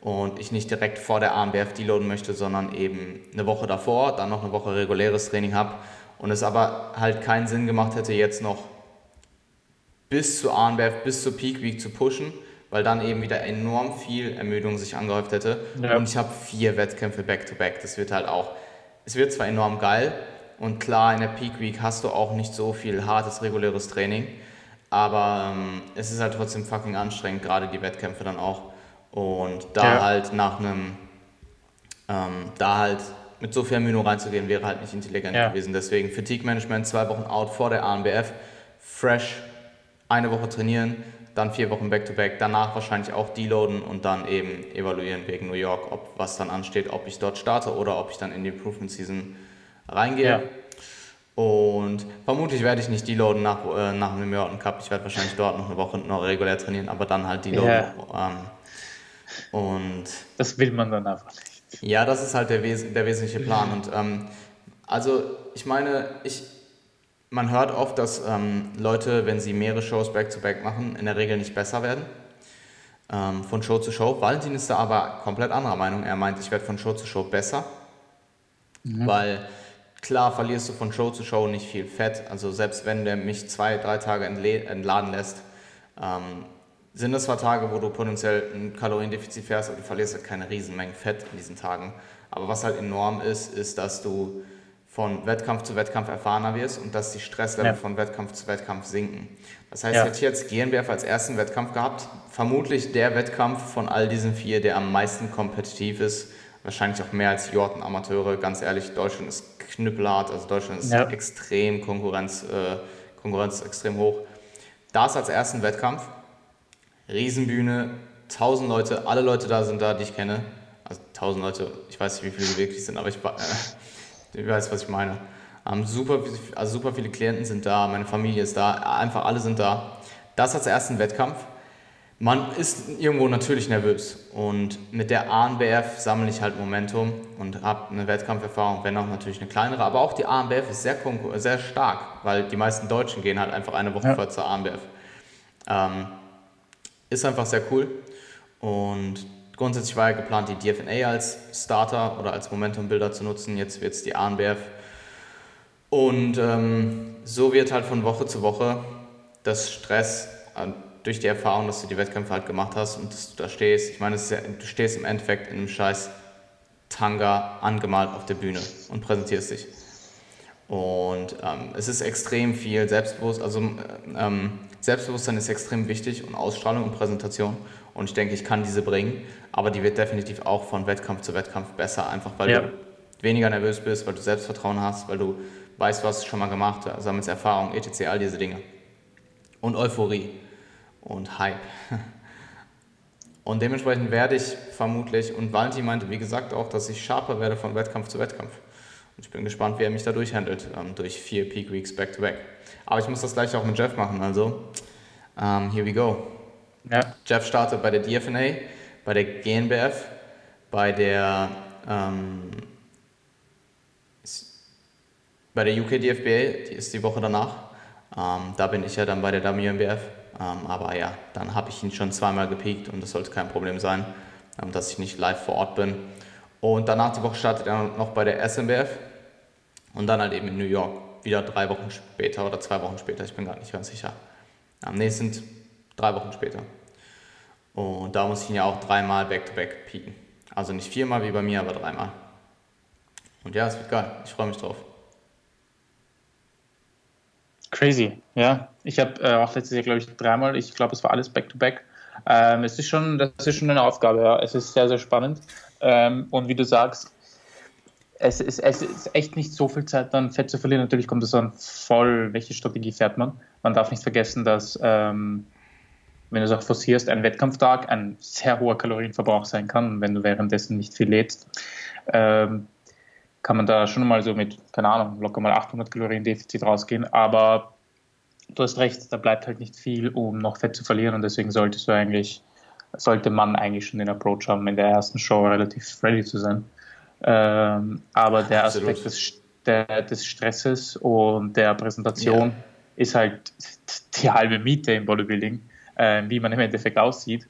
und ich nicht direkt vor der ANBF deloaden möchte, sondern eben eine Woche davor, dann noch eine Woche reguläres Training habe und es aber halt keinen Sinn gemacht hätte, jetzt noch bis zur ANBF, bis zur Peak Week zu pushen, weil dann eben wieder enorm viel Ermüdung sich angehäuft hätte. Ja. Und ich habe vier Wettkämpfe back-to-back. -back. Das wird halt auch, es wird zwar enorm geil und klar, in der Peak Week hast du auch nicht so viel hartes, reguläres Training, aber ähm, es ist halt trotzdem fucking anstrengend, gerade die Wettkämpfe dann auch. Und da ja. halt nach einem, ähm, da halt mit so viel Ermüdung reinzugehen, wäre halt nicht intelligent ja. gewesen. Deswegen Fatigue Management, zwei Wochen out vor der ANBF, fresh, eine Woche trainieren, dann vier Wochen Back-to-Back, -back, danach wahrscheinlich auch deloaden und dann eben evaluieren wegen New York, ob was dann ansteht, ob ich dort starte oder ob ich dann in die Improvement Season reingehe. Ja. Und vermutlich werde ich nicht deloaden nach, äh, nach dem New York Cup. Ich werde wahrscheinlich dort noch eine Woche noch regulär trainieren, aber dann halt deloaden. Ja. Ähm, und das will man dann einfach nicht. Ja, das ist halt der, Wes der wesentliche Plan. Und ähm, also ich meine, ich, man hört oft, dass ähm, Leute, wenn sie mehrere Shows back-to-back -back machen, in der Regel nicht besser werden. Ähm, von Show zu Show. Valentin ist da aber komplett anderer Meinung. Er meint, ich werde von Show zu Show besser. Mhm. Weil klar verlierst du von Show zu Show nicht viel Fett. Also selbst wenn der mich zwei, drei Tage entladen lässt, ähm, sind das zwar Tage, wo du potenziell ein Kaloriendefizit fährst, aber du verlierst halt keine Riesenmengen Fett in diesen Tagen. Aber was halt enorm ist, ist, dass du von Wettkampf zu Wettkampf erfahrener wirst und dass die Stresslevel ja. von Wettkampf zu Wettkampf sinken. Das heißt, ja. hätte ich jetzt GNBF als ersten Wettkampf gehabt, vermutlich der Wettkampf von all diesen vier, der am meisten kompetitiv ist, Wahrscheinlich auch mehr als Jordan Amateure. Ganz ehrlich, Deutschland ist knüppelhart. Also Deutschland ist Ja. extrem Konkurrenz, äh, Konkurrenz ist extrem hoch. Das als ersten Wettkampf. Riesenbühne, 1000 Leute, alle Leute da sind da, die ich kenne. Also 1000 Leute, ich weiß nicht, wie viele sie wirklich sind, aber ich, äh, *laughs* ich weiß, was ich meine. Ähm, super, also super viele Klienten sind da, meine Familie ist da, einfach alle sind da. Das als ersten Wettkampf. Man ist irgendwo natürlich nervös und mit der ANBF sammle ich halt Momentum und habe eine Wettkampferfahrung, wenn auch natürlich eine kleinere, aber auch die ANBF ist sehr, sehr stark, weil die meisten Deutschen gehen halt einfach eine Woche Ja. vor zur ANBF. Ähm, ist einfach sehr cool und grundsätzlich war ja geplant, die DFNA als Starter oder als Momentum-Bilder zu nutzen, jetzt wird es die ANBF und ähm, so wird halt von Woche zu Woche das Stress äh, durch die Erfahrung, dass du die Wettkämpfe halt gemacht hast und dass du da stehst. Ich meine, ja, du stehst im Endeffekt in einem scheiß Tanga angemalt auf der Bühne und präsentierst dich. Und ähm, es ist extrem viel Selbstbewusst, also ähm, Selbstbewusstsein ist extrem wichtig und Ausstrahlung und Präsentation. Und ich denke, ich kann diese bringen, aber die wird definitiv auch von Wettkampf zu Wettkampf besser, einfach weil Ja. du weniger nervös bist, weil du Selbstvertrauen hast, weil du weißt, was du schon mal gemacht hast, sammelst Erfahrung, etc., all diese Dinge. Und Euphorie und Hype. *laughs* Und dementsprechend werde ich vermutlich, und Valentin meinte, wie gesagt, auch, dass ich sharper werde von Wettkampf zu Wettkampf. Und ich bin gespannt, wie er mich da durchhandelt, ähm, durch vier Peak Weeks back-to-back. Aber ich muss das gleich auch mit Jeff machen, also ähm, here we go. Ja. Jeff startet bei der DFNA, bei der GNBF, bei der, ähm, bei der UK DFBA, die ist die Woche danach. Ähm, da bin ich ja dann bei der WNBF. Ähm, aber ja, dann habe ich ihn schon zweimal gepiekt und das sollte kein Problem sein, ähm, dass ich nicht live vor Ort bin. Und danach die Woche startet er noch bei der SMBF und dann halt eben in New York. Wieder drei Wochen später oder zwei Wochen später, ich bin gar nicht ganz sicher. Ähm, nee, es sind drei Wochen später. Und da muss ich ihn ja auch dreimal back-to-back pieken. Also nicht viermal wie bei mir, aber dreimal. Und ja, es wird geil. Ich freue mich drauf. Crazy, ja. Ich habe äh, auch letztes Jahr, glaube ich, dreimal, ich glaube, es war alles back-to-back. Ähm, es ist schon, das ist schon eine Aufgabe, ja. Es ist sehr, sehr spannend. Ähm, und wie du sagst, es ist, es ist echt nicht so viel Zeit, dann Fett zu verlieren. Natürlich kommt es dann voll, welche Strategie fährt man. Man darf nicht vergessen, dass, ähm, wenn du es auch forcierst, ein Wettkampftag ein sehr hoher Kalorienverbrauch sein kann, wenn du währenddessen nicht viel lädst. Ähm, kann man da schon mal so mit, keine Ahnung, locker mal 800 Kalorien Defizit rausgehen. Aber du hast recht, da bleibt halt nicht viel, um noch Fett zu verlieren. Und deswegen solltest du eigentlich, sollte man eigentlich schon den Approach haben, in der ersten Show relativ ready zu sein. Ähm, aber der Absolut. Aspekt des, der, des Stresses und der Präsentation Ja. ist halt die halbe Miete im Bodybuilding, äh, wie man im Endeffekt aussieht.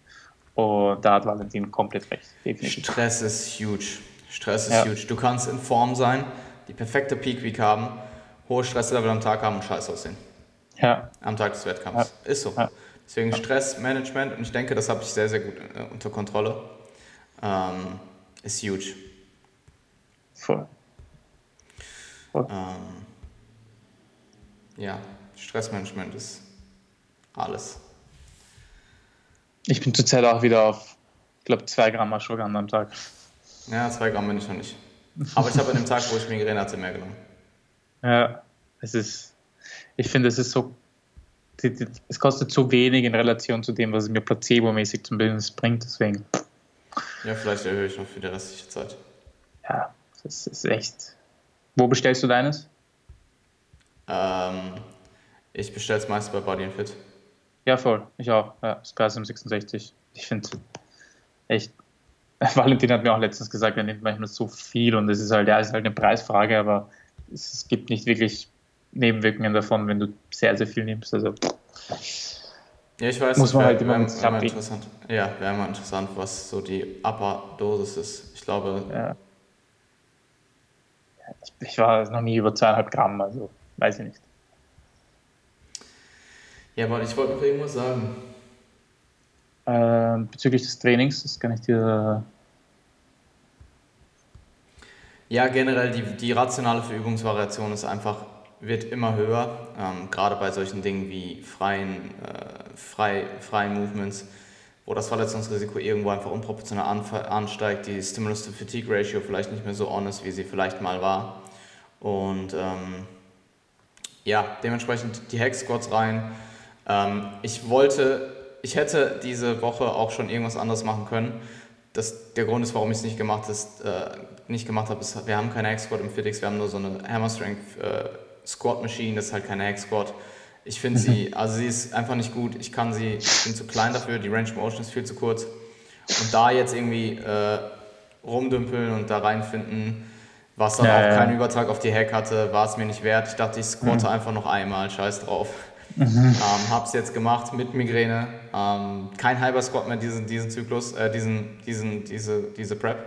Und da hat Valentin komplett recht, definitiv. Stress ist huge. Stress ist Ja. huge. Du kannst in Form sein, die perfekte Peak Week haben, hohe Stresslevel am Tag haben und scheiße aussehen. Ja, Am Tag des Wettkampfs. Ist so. Ja. Deswegen Stressmanagement und ich denke, das habe ich sehr, sehr gut äh, unter Kontrolle. Ähm, ist huge. Voll. Ähm, ja, Stressmanagement ist alles. Ich bin zurzeit auch wieder auf, ich glaube, zwei Gramm Ashwagandha am Tag. Ja, zwei Gramm bin ich noch nicht. Aber ich habe an dem Tag, wo ich Migräne hatte, mehr genommen. Ja, es ist, ich finde, es ist so, es kostet zu wenig in Relation zu dem, was es mir placebomäßig zum Business bringt. Deswegen, Ja, vielleicht erhöhe ich noch für die restliche Zeit. ja, das ist echt. Wo bestellst du deines? Ähm, ich bestelle es meist bei Body and Fit. Ja, voll. Ich auch. Ja, Spasm 66. Ich finde echt. *laughs* Valentin hat mir auch letztens gesagt, er nimmt manchmal so viel und es ist halt, ja, es ist halt eine Preisfrage, aber es, gibt nicht wirklich Nebenwirkungen davon, wenn du sehr, sehr viel nimmst. Also, Ja, ich weiß, Muss man halt immer abwägen. interessant. Ja, wäre mal interessant, was so die Upper Dosis ist. Ich glaube, ja. Ich, war noch nie über zweieinhalb Gramm, also weiß ich nicht. ja, warte, ich wollte noch irgendwas sagen. Ähm, bezüglich des Trainings, das kann ich dir. Ja, generell die, die rationale Verübungsvariation ist einfach, wird immer höher, ähm, gerade bei solchen Dingen wie freien, äh, frei, freien Movements, wo das Verletzungsrisiko irgendwo einfach unproportional ansteigt, die Stimulus-to-Fatigue-Ratio vielleicht nicht mehr so on ist, wie sie vielleicht mal war. Und ähm, ja, dementsprechend die Hack-Squats rein. Ähm, ich wollte, ich hätte diese Woche auch schon irgendwas anderes machen können. Das, der Grund ist, warum ich es nicht gemacht, ist, äh, nicht gemacht habe, ist, wir haben keine Hack-Squat im Fitix, wir haben nur so eine Hammer-Strength-Squat-Machine, äh, das ist halt keine Hack-Squat. Ich finde sie, also sie ist einfach nicht gut. Ich kann sie, ich bin zu klein dafür, die Range Motion ist viel zu kurz. Und da jetzt irgendwie äh, rumdümpeln und da reinfinden, was dann ja, auch ja. keinen Übertrag auf die Hack hatte, war es mir nicht wert. Ich dachte, ich squatte mhm. einfach noch einmal, scheiß drauf. Mhm. Ähm, hab's jetzt gemacht mit Migräne. Ähm, kein halber Squat mehr diesen, diesen Zyklus, äh, diesen, diesen, diese, diese Prep.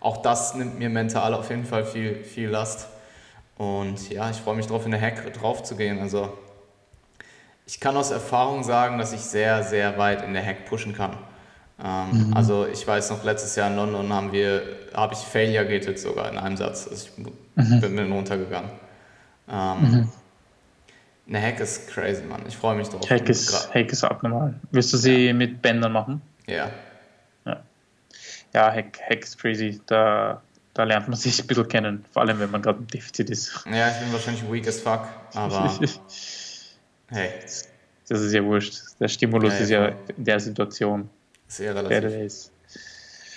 Auch das nimmt mir mental auf jeden Fall viel, viel Last. Und ja, ich freue mich drauf, in der Hack drauf zu gehen. Also ich kann aus Erfahrung sagen, dass ich sehr, sehr weit in der Hack pushen kann. Ähm, mhm. Also ich weiß noch, letztes Jahr in London haben wir, habe ich Failure gated sogar in einem Satz. Also ich mhm. bin mit runtergegangen. Ähm, mhm. Eine Hack ist crazy, Mann. Ich freue mich drauf. Hack ist, Hack ist abnormal. Wirst du sie ja. mit Bändern machen? Ja. Ja, ja Hack, Hack ist crazy. Da, da lernt man sich ein bisschen kennen, vor allem wenn man gerade im Defizit ist. Ja, ich bin wahrscheinlich weak as fuck, *laughs* aber Hey. Das ist ja wurscht. Der Stimulus ja, ist ja in der Situation. Sehr relativ.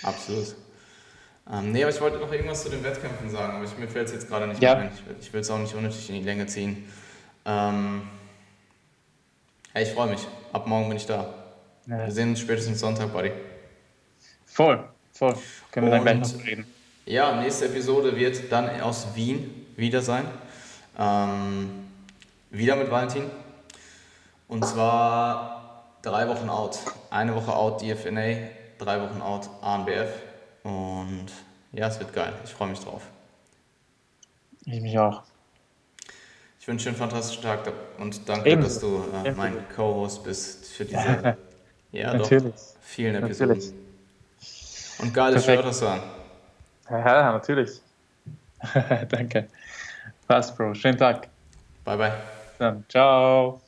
Absolut. Ähm, nee, aber ich wollte noch irgendwas zu den Wettkämpfen sagen, aber ich, mir fällt es jetzt gerade nicht ja. mehr ein. Ich, ich will es auch nicht unnötig in die Länge ziehen. Ähm, hey, ich freue mich. Ab morgen bin ich da. Ja. Wir sehen uns spätestens Sonntag, Buddy. Voll, voll. Können wir Und, dann gleich noch reden. Ja, nächste Episode wird dann aus Wien wieder sein. Ähm, wieder mit Valentin. Und zwar drei Wochen out. Eine Woche out DFNA, drei Wochen out ANBF. Und ja, es wird geil. Ich freue mich drauf. Ich mich auch. Ich wünsche dir einen fantastischen Tag und danke, Eben. dass du äh, mein Co-Host bist für diese *laughs* ja, natürlich. Doch, vielen Episoden. Natürlich. Und geiles Perfekt. Shirt hast du an. Ja, natürlich. *laughs* danke. Passt, Bro. Schönen Tag. Bye, bye. Dann, ciao.